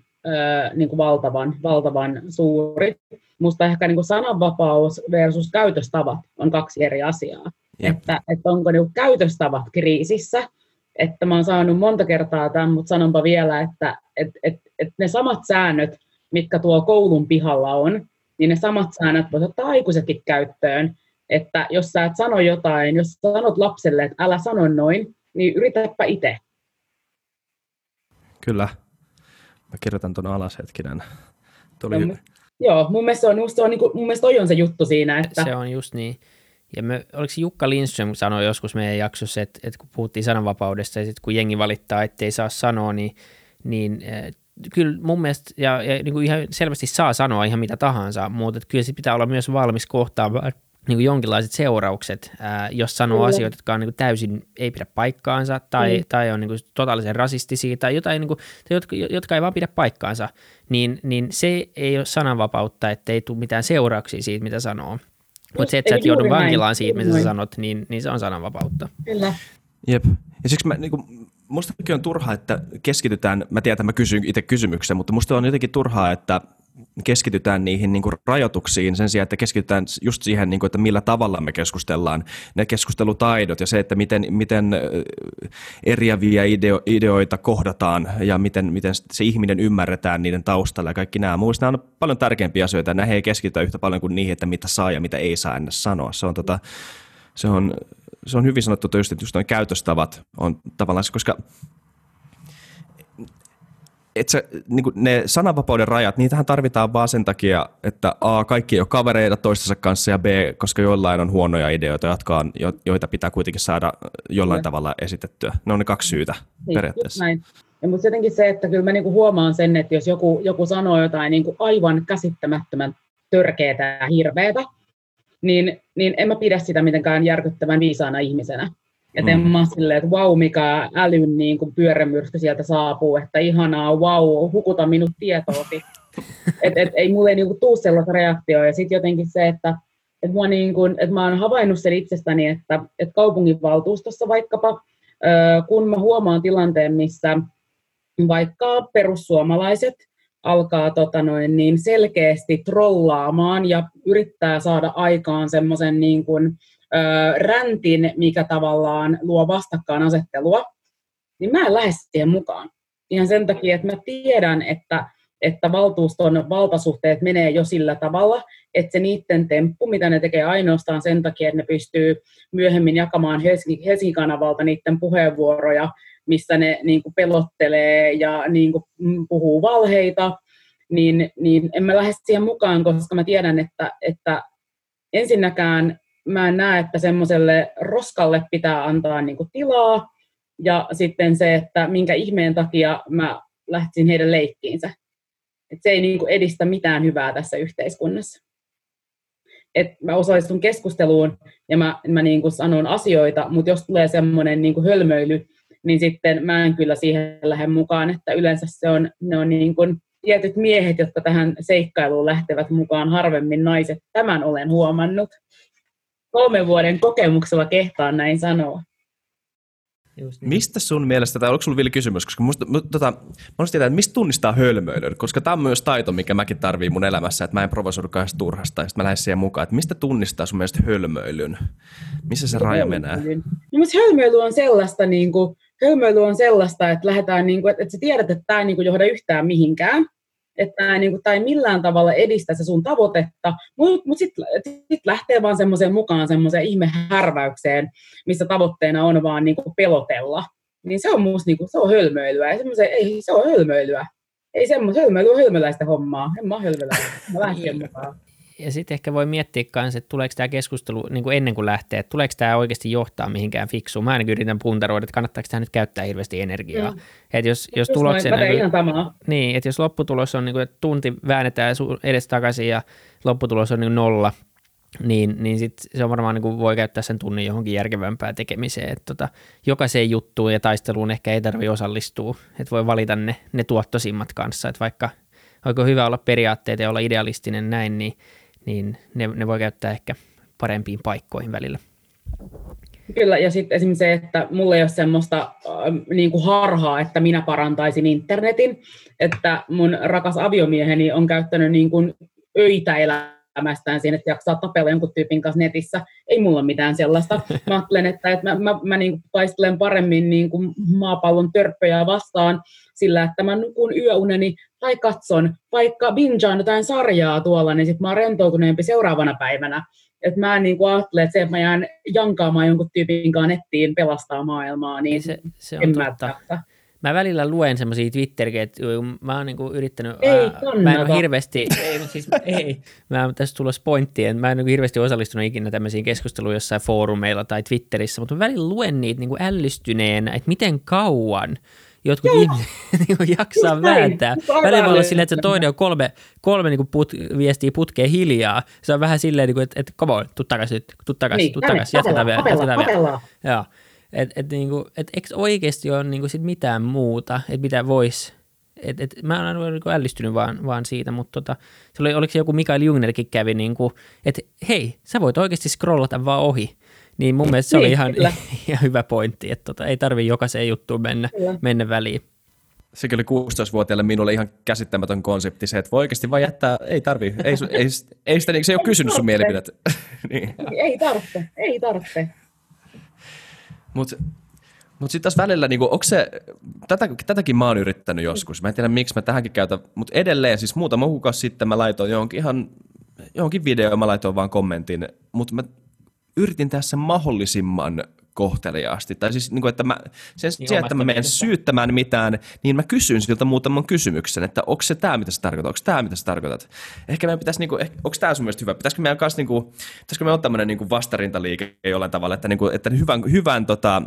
niin kuin valtavan, valtavan suuri. Minusta ehkä niin kuin sananvapaus versus käytöstavat on kaksi eri asiaa. Että, että onko niin käytöstavat kriisissä, että mä oon saanut monta kertaa tämän, mutta sanonpa vielä, että et, et, et ne samat säännöt, mitkä tuo koulun pihalla on, niin ne samat säännöt voisi ottaa aikuisetkin käyttöön. Että jos sä et sano jotain, jos sanot lapselle, että älä sano noin, niin yritäpä itse. Kyllä. Mä kirjoitan tuon alas hetkinen. Tuli, Joo, mun mielestä, on, se on, niin kuin, mun mielestä toi on se juttu siinä. Että... Se on just niin. Ja me, oliko se Jukka Lindström sanoi joskus meidän jaksossa, että, että kun puhuttiin sananvapaudesta ja sitten kun jengi valittaa, ettei saa sanoa, niin, niin äh, kyllä mun mielestä, ja, ja niin kuin ihan selvästi saa sanoa ihan mitä tahansa, mutta kyllä se pitää olla myös valmis kohtaamaan niin kuin jonkinlaiset seuraukset, ää, jos sanoo mm. asioita, jotka on niin kuin täysin ei pidä paikkaansa tai, mm. tai on niin kuin totaalisen rasistisia tai jotain, niin kuin, tai jotka, jotka ei vaan pidä paikkaansa, niin, niin se ei ole sananvapautta, että ei tule mitään seurauksia siitä, mitä sanoo. Mutta se, että sä et joudu vankilaan näin. siitä, mitä sä sanot, niin, niin se on sananvapautta. Kyllä. Jep. Ja siksi mä, niin kuin, musta on turhaa, että keskitytään, mä tiedän, että mä kysyn itse kysymyksen, mutta musta on jotenkin turhaa, että keskitytään niihin niin kuin rajoituksiin sen sijaan, että keskitytään just siihen, niin kuin, että millä tavalla me keskustellaan, ne keskustelutaidot ja se, että miten, miten eriäviä ideo, ideoita kohdataan ja miten, miten se ihminen ymmärretään niiden taustalla ja kaikki nämä. Mielestäni nämä on paljon tärkeämpiä asioita näihin ei keskitytä yhtä paljon kuin niihin, että mitä saa ja mitä ei saa ennen sanoa. Se on, tota, se on, se on hyvin sanottu, että just noin käytöstavat on tavallaan, koska et se, niin ne sananvapauden rajat, niitähän tarvitaan vaan sen takia, että A, kaikki ei ole kavereita toistensa kanssa ja B, koska joillain on huonoja ideoita, jotka on, joita pitää kuitenkin saada jollain ja. tavalla esitettyä. Ne on ne kaksi syytä niin, periaatteessa. Näin. Ja mutta jotenkin se, että kyllä mä niinku huomaan sen, että jos joku, joku sanoo jotain niinku aivan käsittämättömän törkeätä ja hirveätä, niin, niin en mä pidä sitä mitenkään järkyttävän viisaana ihmisenä. Että en mm. mä silleen, että vau, mikä älyn niin kuin pyörämyrsky sieltä saapuu, että ihanaa, vau, hukuta minut tietoosi. (laughs) että et, ei mulle niin tuu sellaista reaktioa. Ja sitten jotenkin se, että et mua niin kuin, että mä oon havainnut sen itsestäni, että, että kaupunginvaltuustossa vaikkapa, kun mä huomaan tilanteen, missä vaikka perussuomalaiset alkaa tota noin, niin selkeästi trollaamaan ja yrittää saada aikaan semmoisen niin kuin, räntin, mikä tavallaan luo vastakkainasettelua, niin mä en lähde siihen mukaan. Ihan sen takia, että mä tiedän, että, että valtuuston valtasuhteet menee jo sillä tavalla, että se niiden temppu, mitä ne tekee ainoastaan sen takia, että ne pystyy myöhemmin jakamaan Helsingin kanavalta niiden puheenvuoroja, missä ne niin kuin pelottelee ja niin kuin puhuu valheita, niin, niin en mä lähde siihen mukaan, koska mä tiedän, että, että ensinnäkään mä en näe, että semmoiselle roskalle pitää antaa niin kuin tilaa, ja sitten se, että minkä ihmeen takia mä lähtisin heidän leikkiinsä. Et se ei niin kuin edistä mitään hyvää tässä yhteiskunnassa. Et mä osallistun keskusteluun ja mä, mä niin kuin sanon asioita, mutta jos tulee semmoinen niin hölmöily, niin sitten mä en kyllä siihen lähde mukaan, että yleensä se on, ne on niin kuin tietyt miehet, jotka tähän seikkailuun lähtevät mukaan, harvemmin naiset. Tämän olen huomannut kolmen vuoden kokemuksella kehtaan näin sanoa. Just niin. Mistä sun mielestä, tai onko sulla vielä kysymys, koska musta, tota, mä tietää, että mistä tunnistaa hölmöilyn, koska tämä on myös taito, mikä mäkin tarviin mun elämässä, että mä en provosoidu kahdesta turhasta, ja sitten mä lähden siihen mukaan, että mistä tunnistaa sun mielestä hölmöilyn? Missä se raja menee? No, hölmöily on sellaista, niin kuin, hölmöily on sellaista, että lähdetään, niin kuin, että, että sä tiedät, että tämä ei niin kuin, johda yhtään mihinkään, että tämä, niin kuin, tämä ei millään tavalla edistä se sun tavoitetta, mutta mut sitten sit lähtee vaan semmoiseen mukaan semmoiseen ihmehärväykseen, missä tavoitteena on vaan niin kuin pelotella. Niin se on musta niin kuin, se on hölmöilyä. Ei, ei se on hölmöilyä. Ei semmoista hölmöilyä hölmöläistä hommaa. En mä hölmöläistä. Mä lähden mukaan ja sitten ehkä voi miettiä myös, että tuleeko tämä keskustelu niin kuin ennen kuin lähtee, että tuleeko tämä oikeasti johtaa mihinkään fiksuun. Mä ainakin yritän puntaroida, että kannattaako tämä nyt käyttää hirveästi energiaa. Mm. Että jos, jos tuloksena, niin, niin, että jos lopputulos on, niin kuin, että tunti väännetään edes takaisin ja lopputulos on niin nolla, niin, niin sit se on varmaan niin kuin voi käyttää sen tunnin johonkin järkevämpään tekemiseen. Että tota, jokaiseen juttuun ja taisteluun ehkä ei tarvitse osallistua, että voi valita ne, ne tuottosimmat kanssa, että vaikka oikein hyvä olla periaatteet ja olla idealistinen näin, niin niin ne, ne voi käyttää ehkä parempiin paikkoihin välillä. Kyllä, ja sitten esimerkiksi se, että mulla ei ole semmoista äh, niin kuin harhaa, että minä parantaisin internetin, että mun rakas aviomieheni on käyttänyt niin kuin öitä elämästään siinä, että jaksaa tapella jonkun tyypin kanssa netissä. Ei mulla ole mitään sellaista. Mä ajattelen, että, että mä, mä, mä niin kuin taistelen paremmin niin kuin maapallon törppöjä vastaan sillä, että mä nukun yöuneni tai katson vaikka bingeaan jotain sarjaa tuolla, niin sitten mä oon rentoutuneempi seuraavana päivänä. Että mä en niin kuin ajattele, että se, että mä jään jankaamaan jonkun tyypin kanssa nettiin pelastaa maailmaa, niin se, se on totta. mä välillä luen semmoisia Twitter-ketjuja, mä oon niinku yrittänyt, ei, ää, mä en ole hirveästi, ei, siis, ei, mä tässä tulossa pointtiin, mä en ole hirveästi osallistunut ikinä tämmöisiin keskusteluihin jossain foorumeilla tai Twitterissä, mutta mä välillä luen niitä niinku ällystyneenä, että miten kauan jotkut Joo. ihmiset (laughs) niin jaksaa Just vääntää. Välillä voi olla silleen, että se toinen on kolme, kolme niin put, viestiä putkeen hiljaa. Se on vähän silleen, niin että, että come on, tuu takaisin, tuu takaisin, niin, tuu takaisin, jatketaan vielä. Jatketaan vielä. Joo. Et, et, niinku, et eikö oikeasti ole niinku sit mitään muuta, että mitä voisi et, et, mä olen niinku ällistynyt vaan, vaan siitä, mutta tota, se oli, oliko se joku Mikael Jungnerkin kävi, niinku, että hei, sä voit oikeasti scrollata vaan ohi. Niin mun mielestä se oli niin, ihan, (laughs) ihan hyvä pointti, että tota, ei tarvi jokaiseen juttuun mennä, mennä väliin. Sekin oli 16-vuotiaalle minulle ihan käsittämätön konsepti se, että voi oikeasti vaan jättää, ei tarvi, ei, ei, ei sitä, niin, se ei ole kysynyt sun mielipidettä. (laughs) niin. Ei tarvitse, ei tarvitse. Mutta mut sitten taas välillä, niinku, onko se, tätä, tätäkin mä oon yrittänyt joskus, mä en tiedä miksi mä tähänkin käytän, mutta edelleen siis muutama kuukausi sitten mä laitoin johonkin ihan, johonkin videoon, mä laitoin vaan kommentin, mutta mä yritin tässä mahdollisimman kohteliaasti. Tai siis, niin kuin, että mä, sen niin sijaan, että mä menen syyttämään mitään, niin mä kysyn siltä muutaman kysymyksen, että onko se tämä, mitä sä tarkoitat, onko tämä, mitä sä tarkoitat. Ehkä meidän pitäisi, niin kuin, onko tämä sun mielestä hyvä, pitäisikö meidän kanssa, niin kuin, pitäisikö meidän olla tämmöinen niin vastarintaliike jollain tavalla, että, niin kuin, että hyvän, hyvän, tota,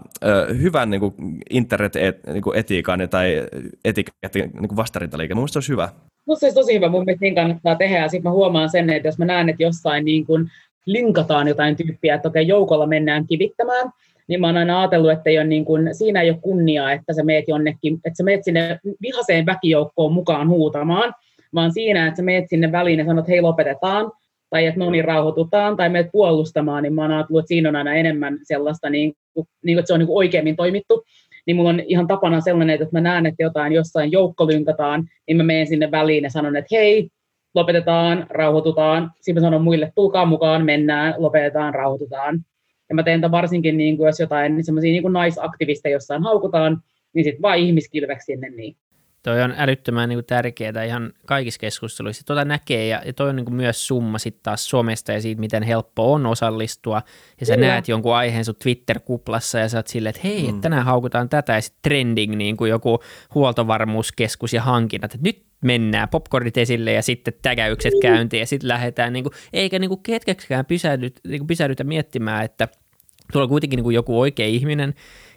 hyvän niin kuin internet-etiikan niin tai etiketin niin vastarintaliike, mun mielestä se olisi hyvä. Musta se olisi tosi hyvä, mun mielestä niin kannattaa tehdä, ja sitten mä huomaan sen, että jos mä näen, että jossain niin kuin linkataan jotain tyyppiä, että okei, joukolla mennään kivittämään, niin mä oon aina ajatellut, että ei ole niin kuin, siinä ei ole kunniaa, että sä meet jonnekin, että sä meet sinne vihaseen väkijoukkoon mukaan huutamaan, vaan siinä, että sä meet sinne väliin ja sanot, hei lopetetaan, tai että no niin rauhoitutaan, tai meet puolustamaan, niin mä oon ajatellut, että siinä on aina enemmän sellaista, niin kuin, niin kuin, että se on niin oikeammin toimittu. Niin mulla on ihan tapana sellainen, että mä näen, että jotain jossain joukko lynkataan, niin mä menen sinne väliin ja sanon, että hei, lopetetaan, rauhoitutaan. Sitten mä sanon muille, tulkaa mukaan, mennään, lopetetaan, rauhoitutaan. Ja mä teen tämän varsinkin, niin kuin, jos jotain semmoisia niin naisaktivisteja jossain haukutaan, niin sitten vaan ihmiskilveksi sinne. Niin. Toi on älyttömän niin tärkeää ihan kaikissa keskusteluissa. Tuota näkee ja, ja toi on niin myös summa sitten taas somesta ja siitä, miten helppo on osallistua. Ja sä Kyllä. näet jonkun aiheen sun Twitter-kuplassa ja sä oot silleen, että hei, mm. tänään haukutaan tätä ja sitten trending niin kuin joku huoltovarmuuskeskus ja hankinnat. Et nyt mennään, popcornit esille ja sitten tägäykset mm. käyntiin ja sitten lähdetään, niin kuin, eikä niin kuin ketkäksikään pysähdytä, niin kuin pysähdytä miettimään, että tuolla on kuitenkin niin kuin joku oikea ihminen,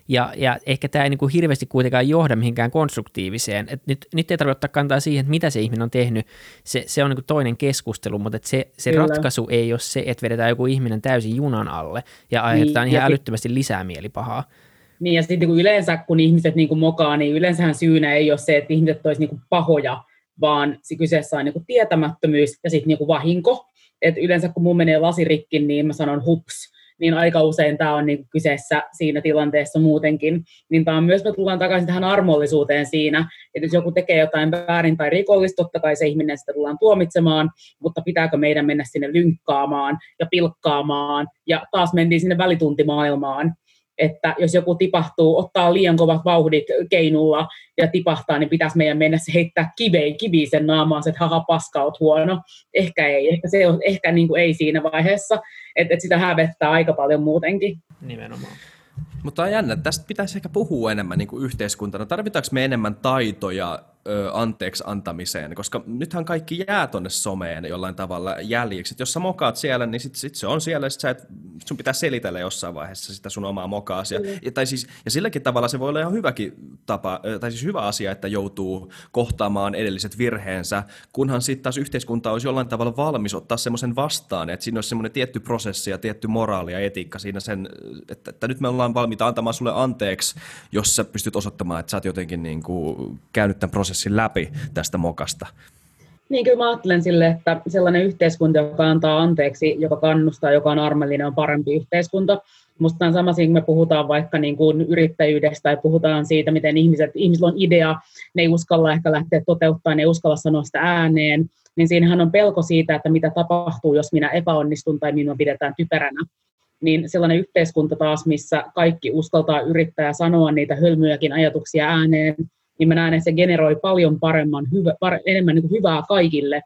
ja, ja ehkä tämä ei niin kuin hirveästi kuitenkaan johda mihinkään konstruktiiviseen. Et nyt, nyt ei tarvitse ottaa kantaa siihen, että mitä se ihminen on tehnyt. Se, se on niin kuin toinen keskustelu, mutta et se, se ratkaisu ei ole se, että vedetään joku ihminen täysin junan alle ja aiheutetaan niin, ihan ja älyttömästi lisää mielipahaa. Niin ja sitten kun yleensä kun ihmiset niin kuin mokaa, niin yleensähän syynä ei ole se, että ihmiset olisivat niin pahoja, vaan se kyseessä on niin kuin tietämättömyys ja sitten niin kuin vahinko. Et yleensä kun mun menee lasirikki, niin mä sanon hups, niin aika usein tämä on niin kyseessä siinä tilanteessa muutenkin. Niin tämä on myös, me tullaan takaisin tähän armollisuuteen siinä, että jos joku tekee jotain väärin tai rikollista, totta kai se ihminen sitä tullaan tuomitsemaan, mutta pitääkö meidän mennä sinne lynkkaamaan ja pilkkaamaan, ja taas mentiin sinne välituntimaailmaan, että jos joku tipahtuu, ottaa liian kovat vauhdit keinulla ja tipahtaa, niin pitäisi meidän mennä se heittää kiveen, kivi sen naamaan, että haha, paska, oot huono. Ehkä ei, ehkä, se on, ehkä niin kuin ei siinä vaiheessa, että, että sitä hävettää aika paljon muutenkin. Nimenomaan. Mutta on jännä, tästä pitäisi ehkä puhua enemmän niin kuin yhteiskuntana. Tarvitaanko me enemmän taitoja ö, anteeksi antamiseen, koska nythän kaikki jää tuonne someen jollain tavalla jäljiksi. Et jos sä mokaat siellä, niin sit, sit se on siellä, sit sä et, sun pitää selitellä jossain vaiheessa sitä sun omaa mokaasi. Mm. Ja, tai siis, ja silläkin tavalla se voi olla ihan hyväkin tapa, tai siis hyvä asia, että joutuu kohtaamaan edelliset virheensä, kunhan sitten taas yhteiskunta olisi jollain tavalla valmis ottaa semmoisen vastaan, että siinä olisi semmoinen tietty prosessi ja tietty moraali ja etiikka siinä sen, että, että nyt me ollaan valmiita antamaan sulle anteeksi, jos sä pystyt osoittamaan, että sä oot jotenkin niin kuin käynyt tämän prosessin prosessin läpi tästä mokasta? Niin kyllä mä ajattelen sille, että sellainen yhteiskunta, joka antaa anteeksi, joka kannustaa, joka on armellinen, on parempi yhteiskunta. Musta on sama kun me puhutaan vaikka niin kuin yrittäjyydestä tai puhutaan siitä, miten ihmiset, ihmisillä on idea, ne ei uskalla ehkä lähteä toteuttamaan, ne ei uskalla sanoa sitä ääneen, niin siinähän on pelko siitä, että mitä tapahtuu, jos minä epäonnistun tai minua pidetään typeränä. Niin sellainen yhteiskunta taas, missä kaikki uskaltaa yrittää sanoa niitä hölmyjäkin ajatuksia ääneen, niin mä näen, että se generoi paljon paremman, hyvä, par, enemmän niin kuin hyvää kaikille,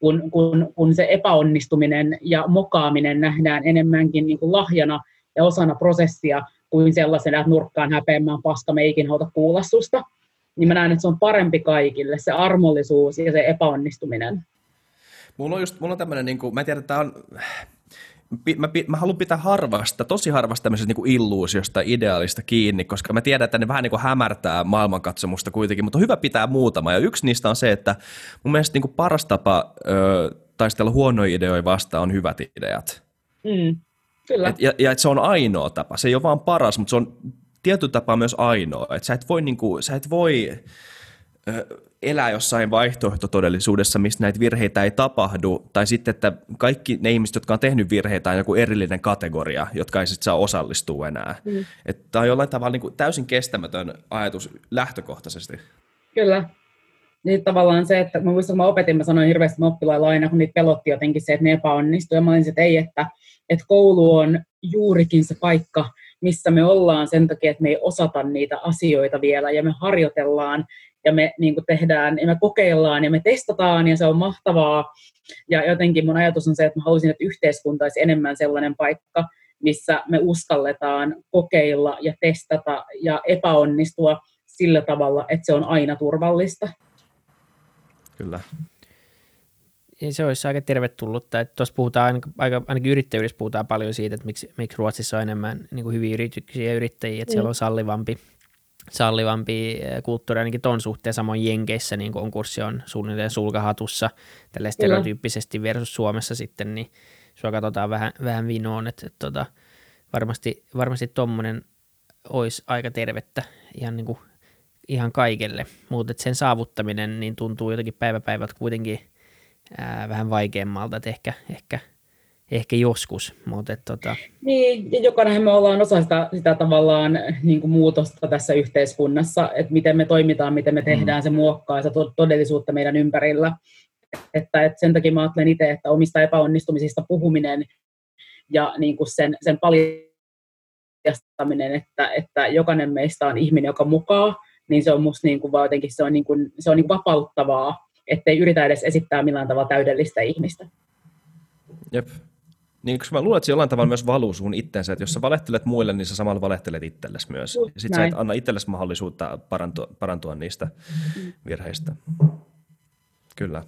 kun, kun, kun se epäonnistuminen ja mokaaminen nähdään enemmänkin niin kuin lahjana ja osana prosessia kuin sellaisena, että nurkkaan häpeämään paska, me ei ikinä kuulla susta. niin mä näen, että se on parempi kaikille, se armollisuus ja se epäonnistuminen. Mulla on just, mulla on tämmöinen, niin kuin, mä en tiedä, tämä on, mä, mä haluan pitää harvasta, tosi harvasta tämmöisestä niin illuusiosta, ideaalista kiinni, koska mä tiedän, että ne vähän niin kuin hämärtää maailmankatsomusta kuitenkin, mutta on hyvä pitää muutama. Ja yksi niistä on se, että mun mielestä niin kuin paras tapa ö, taistella huonoja ideoja vastaan on hyvät ideat. Mm, kyllä. Et, ja, ja et se on ainoa tapa. Se ei ole vaan paras, mutta se on tietyllä tapaa myös ainoa. Et sä et voi, niin kuin, sä et voi elää jossain vaihtoehtotodellisuudessa, missä näitä virheitä ei tapahdu, tai sitten, että kaikki ne ihmiset, jotka on tehnyt virheitä, on joku erillinen kategoria, jotka ei sitten saa osallistua enää. Mm. Tämä on jollain tavalla niin kuin täysin kestämätön ajatus lähtökohtaisesti. Kyllä. Niin tavallaan se, että mä muistan, kun mä opetin, mä sanoin hirveästi oppilailla aina, kun niitä pelotti jotenkin se, että ne epäonnistuu. Ja mä olin että ei, että, että koulu on juurikin se paikka, missä me ollaan sen takia, että me ei osata niitä asioita vielä ja me harjoitellaan ja me niin kuin tehdään ja me kokeillaan ja me testataan ja se on mahtavaa. Ja jotenkin mun ajatus on se, että mä haluaisin, että yhteiskunta olisi enemmän sellainen paikka, missä me uskalletaan kokeilla ja testata ja epäonnistua sillä tavalla, että se on aina turvallista. Kyllä. Ja se olisi aika tervetullutta. Että tuossa puhutaan, aika, ainakin yrittäjyydessä puhutaan paljon siitä, että miksi, miksi Ruotsissa on enemmän niin kuin hyviä yrityksiä ja yrittäjiä, että mm. siellä on sallivampi sallivampi eh, kulttuuri ainakin ton suhteen. Samoin Jenkeissä niin konkurssi on suunnilleen sulkahatussa tällä stereotyyppisesti versus Suomessa sitten, niin sua katsotaan vähän, vähän vinoon, että, että tota, varmasti, varmasti tommonen olisi aika tervettä ihan, niin kuin, ihan kaikelle, mutta sen saavuttaminen niin tuntuu jotenkin päiväpäivät kuitenkin ää, vähän vaikeammalta, että ehkä, ehkä – ehkä joskus. Mutta et, tota... Niin, ja jokainen me ollaan osa sitä, sitä tavallaan niin kuin muutosta tässä yhteiskunnassa, että miten me toimitaan, miten me tehdään, mm. se muokkaa se todellisuutta meidän ympärillä. Että, että sen takia mä ajattelen itse, että omista epäonnistumisista puhuminen ja niin kuin sen, sen paljastaminen, että, että jokainen meistä on ihminen, joka mukaan, niin se on musta niin kuin vaan jotenkin se on, niin kuin, se on niin kuin vapauttavaa, ettei yritä edes esittää millään tavalla täydellistä ihmistä. Jep, niin, koska mä luulen, että se jollain tavalla myös valuu sun itsensä, että jos sä valehtelet muille, niin sä samalla valehtelet itsellesi myös. Ja sit Näin. sä et anna itsellesi mahdollisuutta parantua, parantua niistä mm. virheistä. Kyllä.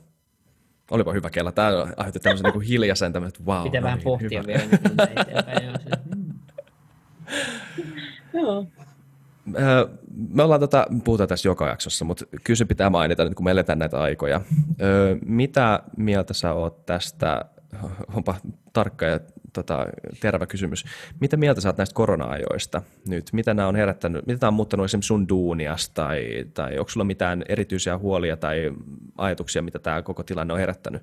Olipa hyvä kella. Tämä aiheutti tämmöisen niin hiljaisen tämmöisen, wow. Pitää no vähän niin, pohtia hyvä. vielä. Joo. (laughs) Me ollaan tota, puhutaan tässä joka jaksossa, mutta kyllä se pitää mainita nyt, kun me eletään näitä aikoja. Mitä mieltä sä oot tästä (laughs) onpa tarkka ja tota, terävä kysymys. Mitä mieltä saat näistä korona-ajoista nyt? Mitä nämä on herättänyt, mitä tämä on muuttanut esimerkiksi sun duunias tai, tai onko sulla mitään erityisiä huolia tai ajatuksia, mitä tämä koko tilanne on herättänyt?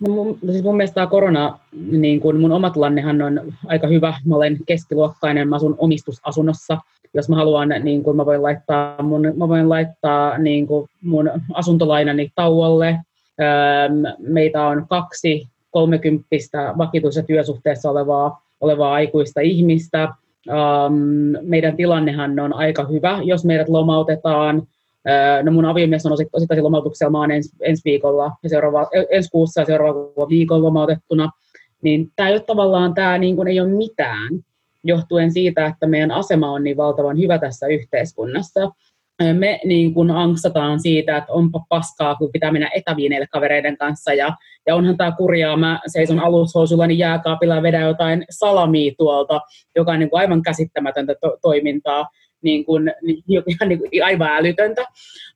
No mun, siis mun mielestä tämä korona, niin kun mun oma tilannehan on aika hyvä. Mä olen keskiluokkainen, mä asun omistusasunnossa. Jos mä haluan, niin kun mä voin laittaa mun, mä voin laittaa niin kun mun asuntolainani tauolle Meitä on kaksi kolmekymppistä vakituisessa työsuhteessa olevaa, olevaa aikuista ihmistä. Meidän tilannehan on aika hyvä, jos meidät lomautetaan. No mun aviomies on osittaisen lomautuksella, mä oon ensi, ensi viikolla ja seuraava, ensi kuussa ja seuraava viikon lomautettuna. Niin tämä ei ole tavallaan, tämä niin kuin ei ole mitään, johtuen siitä, että meidän asema on niin valtavan hyvä tässä yhteiskunnassa me niin kuin anksataan siitä, että onpa paskaa, kun pitää mennä etäviineille kavereiden kanssa. Ja, ja onhan tämä kurjaa, mä seison alushousullani jääkaapilla ja vedän jotain salamia tuolta, joka on niin kuin aivan käsittämätöntä to- toimintaa, niin kuin, niin, ihan niin kuin aivan älytöntä.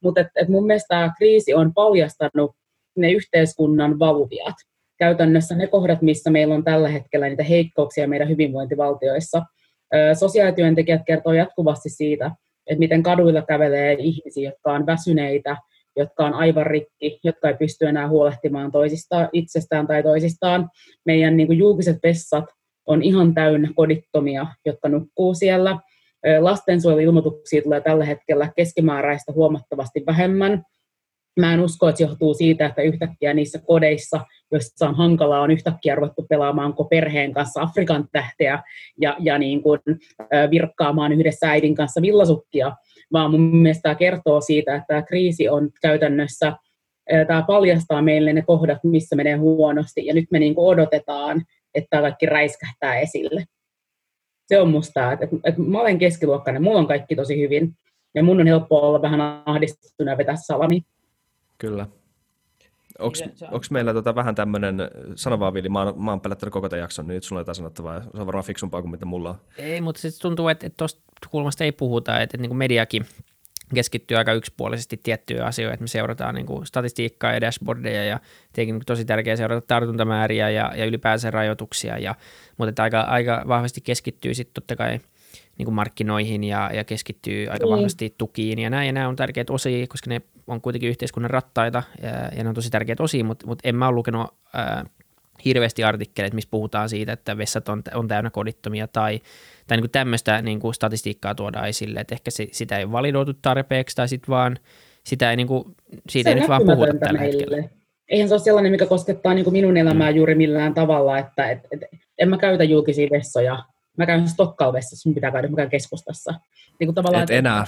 Mutta et, et mun mielestä tämä kriisi on paljastanut ne yhteiskunnan valuviat. Käytännössä ne kohdat, missä meillä on tällä hetkellä niitä heikkouksia meidän hyvinvointivaltioissa. Sosiaalityöntekijät kertoo jatkuvasti siitä, että miten kaduilla kävelee ihmisiä, jotka on väsyneitä, jotka on aivan rikki, jotka ei pysty enää huolehtimaan toisistaan, itsestään tai toisistaan. Meidän niin kuin julkiset vessat on ihan täynnä kodittomia, jotka nukkuu siellä. Lastensuojeluilmoituksia tulee tällä hetkellä keskimääräistä huomattavasti vähemmän. Mä en usko, että se johtuu siitä, että yhtäkkiä niissä kodeissa, joissa on hankalaa, on yhtäkkiä ruvettu pelaamaan perheen kanssa Afrikan tähteä ja, ja niin kuin, virkkaamaan yhdessä äidin kanssa villasukkia, vaan mun mielestä tämä kertoo siitä, että tämä kriisi on käytännössä, tämä paljastaa meille ne kohdat, missä menee huonosti, ja nyt me niin kuin odotetaan, että tämä kaikki räiskähtää esille. Se on musta, että, että, mä olen keskiluokkainen, mulla on kaikki tosi hyvin, ja mun on helppo olla vähän ahdistunut ja vetää salami. Kyllä. Onko meillä tota vähän tämmöinen, sano vaan Vili, mä oon, mä oon pelättänyt koko tämän jakson, niin nyt sulla on jotain sanottavaa, se on varmaan fiksumpaa kuin mitä mulla on. Ei, mutta se tuntuu, että, että tuosta kulmasta ei puhuta, että, että niin kuin mediakin keskittyy aika yksipuolisesti tiettyihin asioihin, että me seurataan niin kuin statistiikkaa ja dashboardeja ja tietenkin tosi tärkeää seurata tartuntamääriä ja, ja ylipäänsä rajoituksia, ja, mutta että aika, aika vahvasti keskittyy sitten totta kai niin kuin markkinoihin ja, ja keskittyy aika mm. vahvasti tukiin ja näin, ja nämä on tärkeitä osia, koska ne on kuitenkin yhteiskunnan rattaita ja, ja ne on tosi tärkeitä osia, mutta, mutta en mä ole lukenut ää, hirveästi artikkeleita, missä puhutaan siitä, että vessat on, on täynnä kodittomia tai, tai niin kuin tämmöistä niin kuin statistiikkaa tuodaan esille, että ehkä se, sitä ei validoitu tarpeeksi tai sitten vaan sitä ei, niin kuin, siitä se ei nyt vaan puhuta tällä meille. hetkellä. Eihän se ole sellainen, mikä koskettaa niin minun elämää mm. juuri millään tavalla, että et, et, en mä käytä julkisia vessoja. Mä käyn Stokkalvessa, sun pitää käydä, mä käyn keskustassa. Niin kuin tavallaan, Et enää.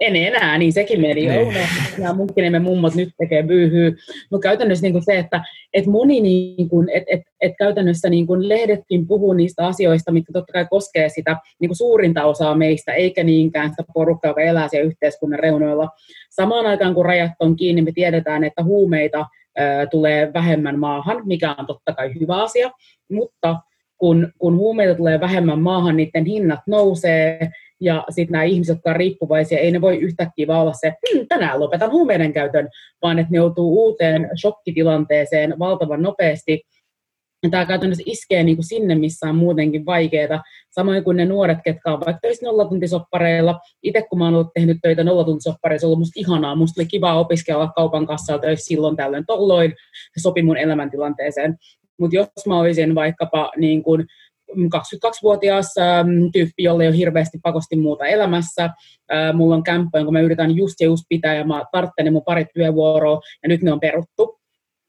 En enää, niin sekin meni. Niin. Nämä munkkinemen mummot nyt tekee byyhyy. Mutta käytännössä niin kuin se, että et moni, niin kuin, et, et, et käytännössä niin kuin lehdetkin puhuu niistä asioista, mitkä totta kai koskee sitä niin kuin suurinta osaa meistä, eikä niinkään sitä porukkaa, joka elää siellä yhteiskunnan reunoilla. Samaan aikaan, kun rajat on kiinni, me tiedetään, että huumeita tulee vähemmän maahan, mikä on totta kai hyvä asia, mutta kun, kun huumeita tulee vähemmän maahan, niiden hinnat nousee, ja sitten nämä ihmiset, jotka ovat riippuvaisia, ei ne voi yhtäkkiä vaan olla se, hm, tänään lopetan huumeiden käytön, vaan että ne joutuu uuteen shokkitilanteeseen valtavan nopeasti. Tämä käytännössä iskee niin kuin sinne, missä on muutenkin vaikeaa. Samoin kuin ne nuoret, ketkä ovat vaikka töissä nollatuntisoppareilla. Itse kun mä oon ollut tehnyt töitä nollatuntisoppareilla, se on ollut musta ihanaa. Musta oli kiva opiskella kaupan kassalla töissä silloin tällöin tolloin. Se sopi mun elämäntilanteeseen. Mutta jos mä olisin vaikkapa niin kuin 22-vuotias ähm, tyyppi, jolla ei ole hirveästi pakosti muuta elämässä. Äh, mulla on kämppä, jonka mä yritän just ja just pitää, ja mä tarttelen mun parit työvuoroa, ja nyt ne on peruttu.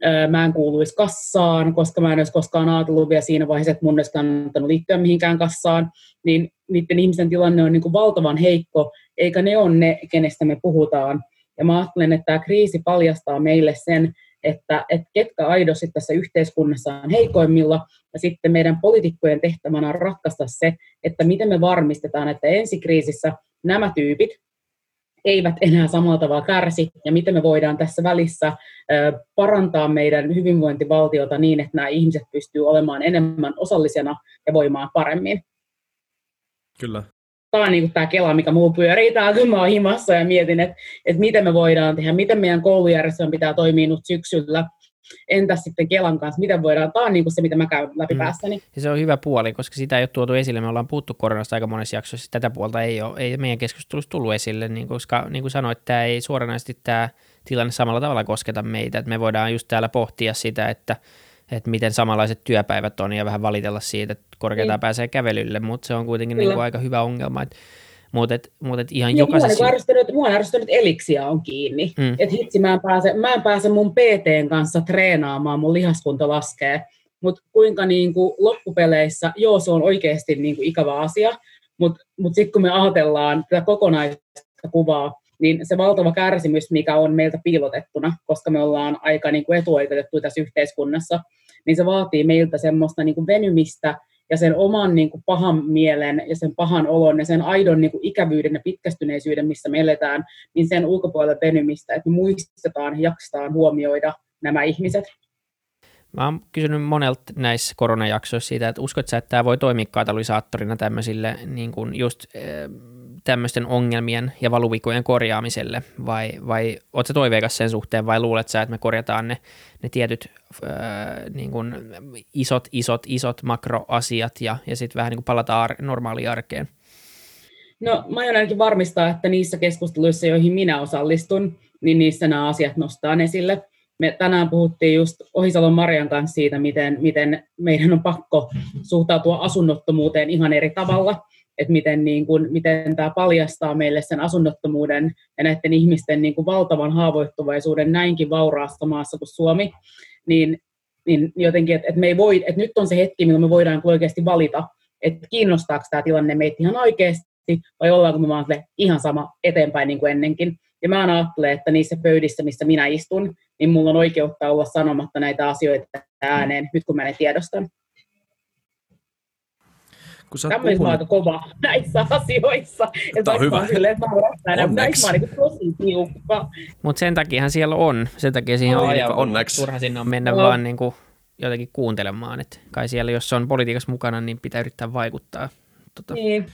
Äh, mä en kuuluisi kassaan, koska mä en olisi koskaan ajatellut vielä siinä vaiheessa, että mun olisi kannattanut liittyä mihinkään kassaan. Niin niiden ihmisten tilanne on niin kuin valtavan heikko, eikä ne ole ne, kenestä me puhutaan. Ja mä ajattelen, että tämä kriisi paljastaa meille sen, että, että ketkä aidosti tässä yhteiskunnassa on heikoimmilla, ja sitten meidän poliitikkojen tehtävänä on ratkaista se, että miten me varmistetaan, että ensikriisissä nämä tyypit eivät enää samalla tavalla kärsi, ja miten me voidaan tässä välissä parantaa meidän hyvinvointivaltiota niin, että nämä ihmiset pystyvät olemaan enemmän osallisena ja voimaan paremmin. Kyllä tämä on niin tämä kela, mikä muu pyörii. Täällä, kun mä oon himassa ja mietin, että, että miten me voidaan tehdä, miten meidän koulujärjestelmä pitää toimia nyt syksyllä, entäs sitten Kelan kanssa, miten voidaan, tämä on niin kuin se, mitä mä käyn läpi mm. päässäni. Ja se on hyvä puoli, koska sitä ei ole tuotu esille, me ollaan puhuttu koronasta aika monessa jaksossa, tätä puolta ei ole, ei meidän keskustelussa tullut esille, niin koska niin kuin sanoit, tämä ei suoranaisesti tämä tilanne samalla tavalla kosketa meitä, että me voidaan just täällä pohtia sitä, että että miten samanlaiset työpäivät on ja vähän valitella siitä, että korkeintaan niin. pääsee kävelylle, mutta se on kuitenkin niin kuin aika hyvä ongelma. Että mutta et, mut et ihan niin, jokaisessa... Mua, niin mua on ärsyttänyt, että Elixia on kiinni. Mm. Että hitsi, mä en, pääse, mä en pääse mun PTn kanssa treenaamaan, mun lihaskunto laskee. Mutta kuinka niin kuin loppupeleissä, joo se on oikeasti niin kuin ikävä asia, mutta mut, mut sitten kun me ajatellaan tätä kokonaista kuvaa, niin se valtava kärsimys, mikä on meiltä piilotettuna, koska me ollaan aika niin kuin etuoikeutettu tässä yhteiskunnassa, niin se vaatii meiltä semmoista niin kuin venymistä ja sen oman niin kuin pahan mielen ja sen pahan olon ja sen aidon niin kuin ikävyyden ja pitkästyneisyyden, missä me eletään, niin sen ulkopuolella venymistä, että me muistetaan ja jaksetaan huomioida nämä ihmiset. Mä oon kysynyt monelta näissä koronajaksoissa siitä, että uskot sä, että tämä voi toimia katalysaattorina tämmöisille niin kuin just tämmöisten ongelmien ja valuvikojen korjaamiselle, vai, vai oot sä toiveikas sen suhteen, vai luulet sä, että me korjataan ne, ne tietyt ää, niin kuin isot, isot, isot makroasiat ja, ja sitten vähän niin kuin palataan ar- normaaliin arkeen? No mä aion ainakin varmistaa, että niissä keskusteluissa, joihin minä osallistun, niin niissä nämä asiat nostaa esille. Me tänään puhuttiin just Ohisalon Marian kanssa siitä, miten, miten meidän on pakko suhtautua asunnottomuuteen ihan eri tavalla että miten, niin kuin, miten tämä paljastaa meille sen asunnottomuuden ja näiden ihmisten niin kuin valtavan haavoittuvaisuuden näinkin vauraassa maassa kuin Suomi, niin, niin jotenkin, että, että, me ei voi, että nyt on se hetki, milloin me voidaan oikeasti valita, että kiinnostaako tämä tilanne meitä ihan oikeasti, vai ollaanko me vaan ihan sama eteenpäin niin kuin ennenkin. Ja mä ajattelen, että niissä pöydissä, missä minä istun, niin mulla on oikeutta olla sanomatta näitä asioita ääneen, nyt kun mä ne tiedostan Tämmöinen puhunut... aika kova näissä asioissa. Tämä on hyvä. Silleen, että mä Näissä mä niin tosi tiukka. Mutta sen takiahan siellä on. Sen takia siihen on, on onneksi. turha sinne on mennä no. vaan niin kuin jotenkin kuuntelemaan. Et kai siellä, jos on politiikassa mukana, niin pitää yrittää vaikuttaa. Tota. Niin.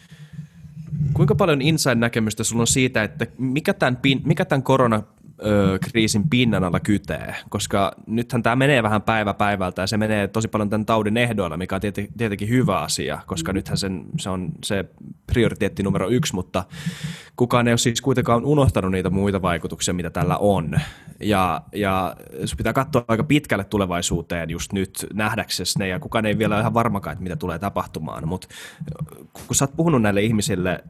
Kuinka paljon inside-näkemystä sulla on siitä, että mikä tämän, mikä tämän korona kriisin pinnan alla kytee, koska nythän tämä menee vähän päivä päivältä ja se menee tosi paljon tämän taudin ehdoilla, mikä on tietenkin hyvä asia, koska nythän sen, se on se prioriteetti numero yksi, mutta kukaan ei ole siis kuitenkaan unohtanut niitä muita vaikutuksia, mitä tällä on. Ja, ja sun pitää katsoa aika pitkälle tulevaisuuteen just nyt nähdäksesi ne, ja kukaan ei vielä ole ihan varmakaan, että mitä tulee tapahtumaan, mutta kun sä oot puhunut näille ihmisille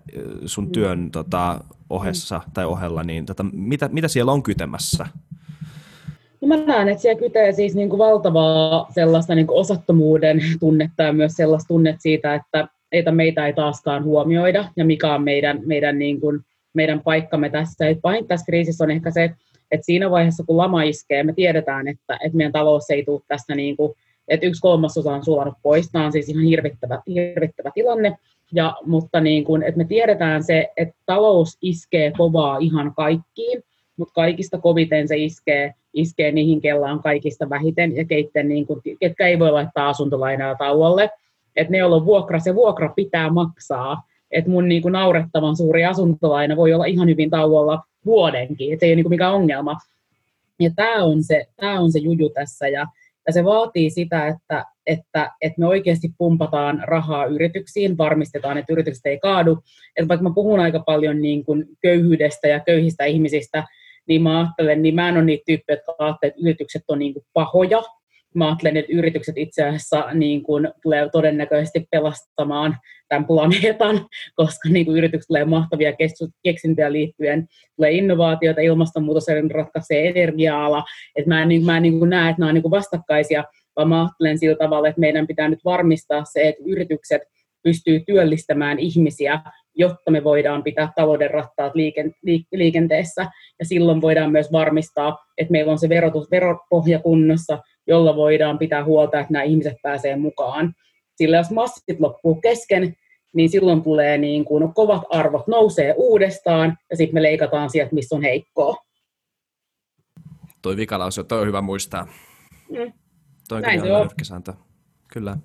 sun työn tota, ohessa tai ohella, niin tota, mitä, mitä siellä on kytemässä? No mä näen, että siellä kytee siis niin kuin valtavaa sellaista niin kuin osattomuuden tunnetta ja myös sellaista tunnetta siitä, että että meitä ei taaskaan huomioida ja mikä on meidän, meidän, niin kuin, meidän paikkamme tässä. Pahin tässä kriisissä on ehkä se, että siinä vaiheessa kun lama iskee, me tiedetään, että, että meidän talous ei tule tästä, niin kuin, että yksi kolmasosa on sulanut pois. Tämä on siis ihan hirvittävä, hirvittävä tilanne. Ja, mutta niin kuin, että me tiedetään se, että talous iskee kovaa ihan kaikkiin, mutta kaikista koviten se iskee, iskee niihin, kellä on kaikista vähiten ja keitten, niin kuin, ketkä ei voi laittaa asuntolainaa tauolle. Että ne, joilla on vuokra, se vuokra pitää maksaa. Että mun niin kuin naurettavan suuri asuntolaina voi olla ihan hyvin tauolla vuodenkin, että se ei ole niin mikään ongelma. Ja tämä on, se, tämä on se juju tässä, ja, ja se vaatii sitä, että, että, että me oikeasti pumpataan rahaa yrityksiin, varmistetaan, että yritykset ei kaadu. Että vaikka mä puhun aika paljon niin kuin köyhyydestä ja köyhistä ihmisistä, niin mä ajattelen, niin mä en ole niitä tyyppejä, jotka ajattelevat, että yritykset on niin kuin pahoja. Mä ajattelen, että yritykset itse asiassa niin kuin tulee todennäköisesti pelastamaan tämän planeetan, (laughs) koska niin kuin yritykset tulee mahtavia keksintöjä liittyen, tulee innovaatioita, ilmastonmuutos ratkaisee energia-ala. että mä en, niin, mä en niin kuin näe, että nämä on niin kuin vastakkaisia, vaan mä ajattelen sillä tavalla, että meidän pitää nyt varmistaa se, että yritykset pystyy työllistämään ihmisiä, jotta me voidaan pitää talouden rattaat liikenteessä. Ja silloin voidaan myös varmistaa, että meillä on se verotus, veropohja kunnossa, jolla voidaan pitää huolta, että nämä ihmiset pääsee mukaan. Sillä jos massit loppuu kesken, niin silloin tulee niin kuin kovat arvot nousee uudestaan ja sitten me leikataan sieltä, missä on heikkoa. Toi vikalause, toi on hyvä muistaa. Mm. Toi Näin se on. Sääntö. Kyllä.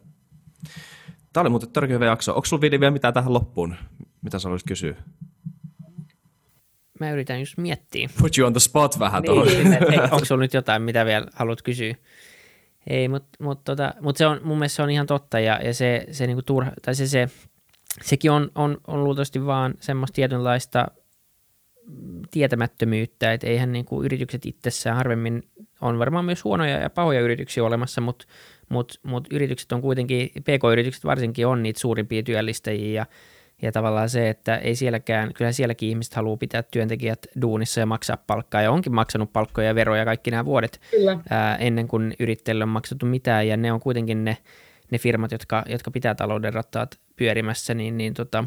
Tämä oli muuten todella hyvä jakso. Onko sinulla vielä mitään tähän loppuun, mitä sä haluaisit kysyä? Mä yritän just miettiä. Put you on the spot vähän niin, tuohon. (laughs) onko sulla nyt jotain, mitä vielä haluat kysyä? Ei, mutta mut tota, mut se on, mun mielestä se on ihan totta ja, ja se, se, niinku turha, tai se, se, sekin on, on, on luultavasti vaan semmoista tietynlaista tietämättömyyttä, että eihän niinku yritykset itsessään harvemmin, on varmaan myös huonoja ja pahoja yrityksiä olemassa, mutta mut, mut yritykset on kuitenkin, pk-yritykset varsinkin on niitä suurimpia työllistäjiä ja ja tavallaan se, että ei sielläkään, kyllä sielläkin ihmiset haluaa pitää työntekijät duunissa ja maksaa palkkaa ja onkin maksanut palkkoja ja veroja kaikki nämä vuodet ää, ennen kuin yrittäjille on maksettu mitään ja ne on kuitenkin ne, ne firmat, jotka, jotka pitää talouden rattaat pyörimässä, niin, niin tota,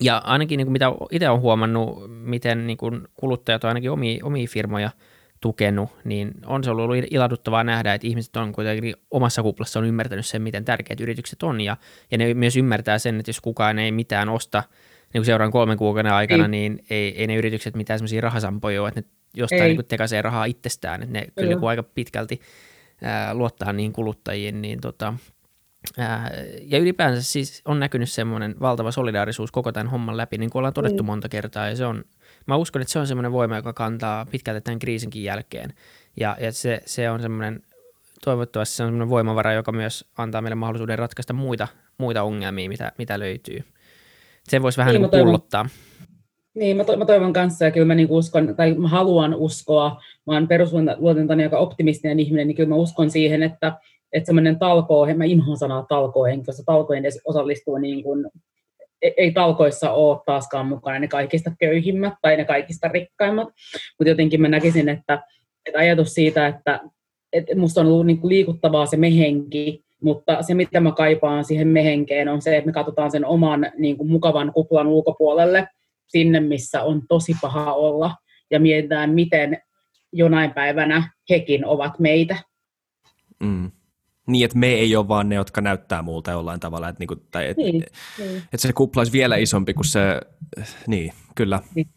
ja ainakin niin kuin mitä itse olen huomannut, miten niin kuin kuluttajat on ainakin omia, omia firmoja – tukenut, niin on se ollut ilahduttavaa nähdä, että ihmiset on kuitenkin omassa kuplassa on ymmärtänyt sen, miten tärkeät yritykset on, ja, ja ne myös ymmärtää sen, että jos kukaan ei mitään osta niin kuin seuraan kolmen kuukauden aikana, ei. niin ei, ei ne yritykset mitään semmoisia rahasampoja ole, että ne jostain niin tekaisee rahaa itsestään, että ne kyllä, kyllä niin aika pitkälti ää, luottaa niihin kuluttajiin, niin tota, ja ylipäänsä siis on näkynyt semmoinen valtava solidaarisuus koko tämän homman läpi, niin kuin ollaan todettu mm. monta kertaa, ja se on, mä uskon, että se on semmoinen voima, joka kantaa pitkälti tämän kriisinkin jälkeen. Ja, ja se, se on semmoinen, toivottavasti se on semmoinen voimavara, joka myös antaa meille mahdollisuuden ratkaista muita, muita ongelmia, mitä, mitä löytyy. Se voisi vähän niin, niin pullottaa. Niin, mä, to, mä toivon kanssa, ja kyllä mä niin uskon, tai mä haluan uskoa, mä oon perusluontani aika optimistinen ihminen, niin kyllä mä uskon siihen, että, että semmoinen talkoo, mä inhoan sanaa talkoo, enkä talkoen edes osallistuu niin kuin ei talkoissa ole taaskaan mukana ne kaikista köyhimmät tai ne kaikista rikkaimmat, mutta jotenkin mä näkisin, että, että ajatus siitä, että, että musta on ollut niin liikuttavaa se mehenki, mutta se, mitä mä kaipaan siihen mehenkeen, on se, että me katsotaan sen oman niin kuin mukavan kuplan ulkopuolelle, sinne, missä on tosi paha olla, ja mietitään, miten jonain päivänä hekin ovat meitä. Mm. Niin, että me ei ole vaan ne, jotka näyttää muulta jollain tavalla, että, niinku, tai et, niin, niin. että se kupla olisi vielä isompi kuin se, niin, kyllä. Niin.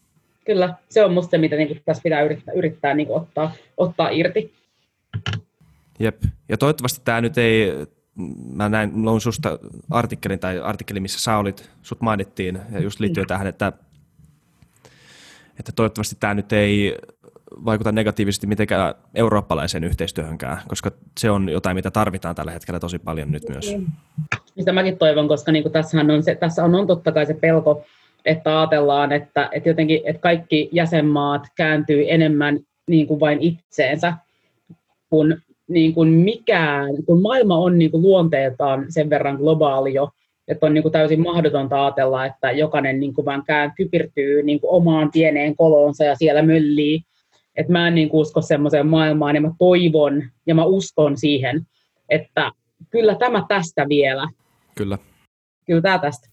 Kyllä, se on musta se, mitä niin tässä pitää yrittää, yrittää niin ottaa, ottaa irti. Jep, ja toivottavasti tämä nyt ei, mä näin, mulla on susta artikkelin tai artikkeli, missä sä olit, sut mainittiin, ja just liittyen mm. tähän, että, että toivottavasti tämä nyt ei vaikuta negatiivisesti mitenkään eurooppalaiseen yhteistyöhönkään, koska se on jotain, mitä tarvitaan tällä hetkellä tosi paljon nyt myös. Niin. Sitä mäkin toivon, koska niin kuin tässähän on, se, tässä on, on totta kai se pelko, että ajatellaan, että, että jotenkin että kaikki jäsenmaat kääntyy enemmän niin kuin vain itseensä, kun, niin kuin mikään, kun maailma on niin kuin luonteeltaan sen verran globaali jo, että on niin kuin täysin mahdotonta ajatella, että jokainen niin kuin vaan kään kypirtyy niin kuin omaan pieneen kolonsa ja siellä möllii. Et mä en niin kuin usko semmoiseen maailmaan ja mä toivon ja mä uskon siihen, että kyllä tämä tästä vielä. Kyllä. Kyllä tämä tästä.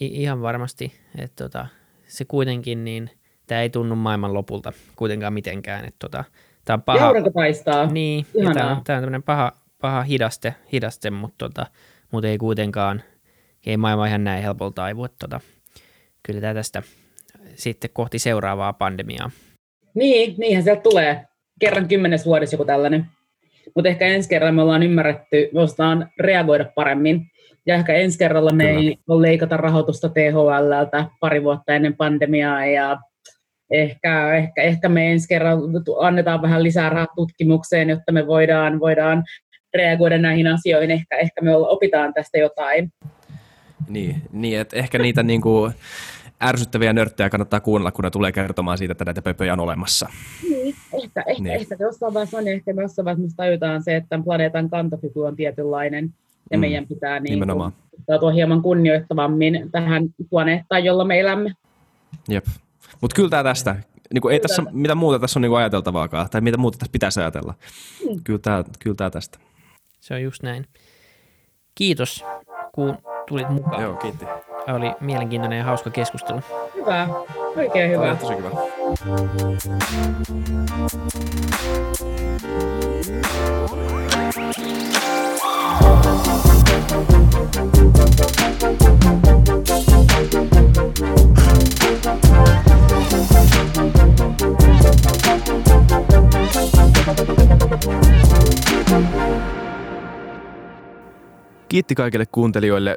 I- ihan varmasti, että tota, se kuitenkin, niin tämä ei tunnu maailman lopulta kuitenkaan mitenkään. Että tota, tämä on paha. paistaa. Niin, tämä on, tämä on tämmöinen paha, paha hidaste, hidaste mutta, tota, mutta ei kuitenkaan, ei maailma ihan näin helpolta. Että tota, kyllä tämä tästä sitten kohti seuraavaa pandemiaa. Niin, niinhän sieltä tulee. Kerran kymmenes vuodessa joku tällainen. Mutta ehkä ensi kerralla me ollaan ymmärretty, me ostaan reagoida paremmin ja ehkä ensi kerralla me Kyllä. ei ole leikata rahoitusta THLltä pari vuotta ennen pandemiaa ja ehkä, ehkä, ehkä me ensi kerralla annetaan vähän lisää rahaa tutkimukseen, jotta me voidaan, voidaan reagoida näihin asioihin. Ehkä, ehkä me opitaan tästä jotain. Niin, niin että ehkä niitä niin kuin ärsyttäviä nörttejä kannattaa kuunnella, kun ne tulee kertomaan siitä, että näitä pöpöjä on olemassa. Niin, ehkä, ehkä, niin. ehkä jossain vaiheessa on, ehkä jossain vaiheessa tajutaan se, että planeetan kantokyky on tietynlainen, ja mm, meidän pitää niin tuo hieman kunnioittavammin tähän planeettaan, jolla me elämme. Jep. Mutta kyllä tämä tästä. Niin kuin ei tässä mitä muuta tässä on niin ajateltavaakaan, tai mitä muuta tässä pitäisi ajatella. Mm. Kyllä, tämä, kyllä tämä tästä. Se on just näin. Kiitos, kun tulit mukaan. Joo, kiitti. Oli mielenkiintoinen ja hauska keskustelu. Hyvä, oikein hyvä. Oli tosi hyvä. Kiitti kaikille kuuntelijoille,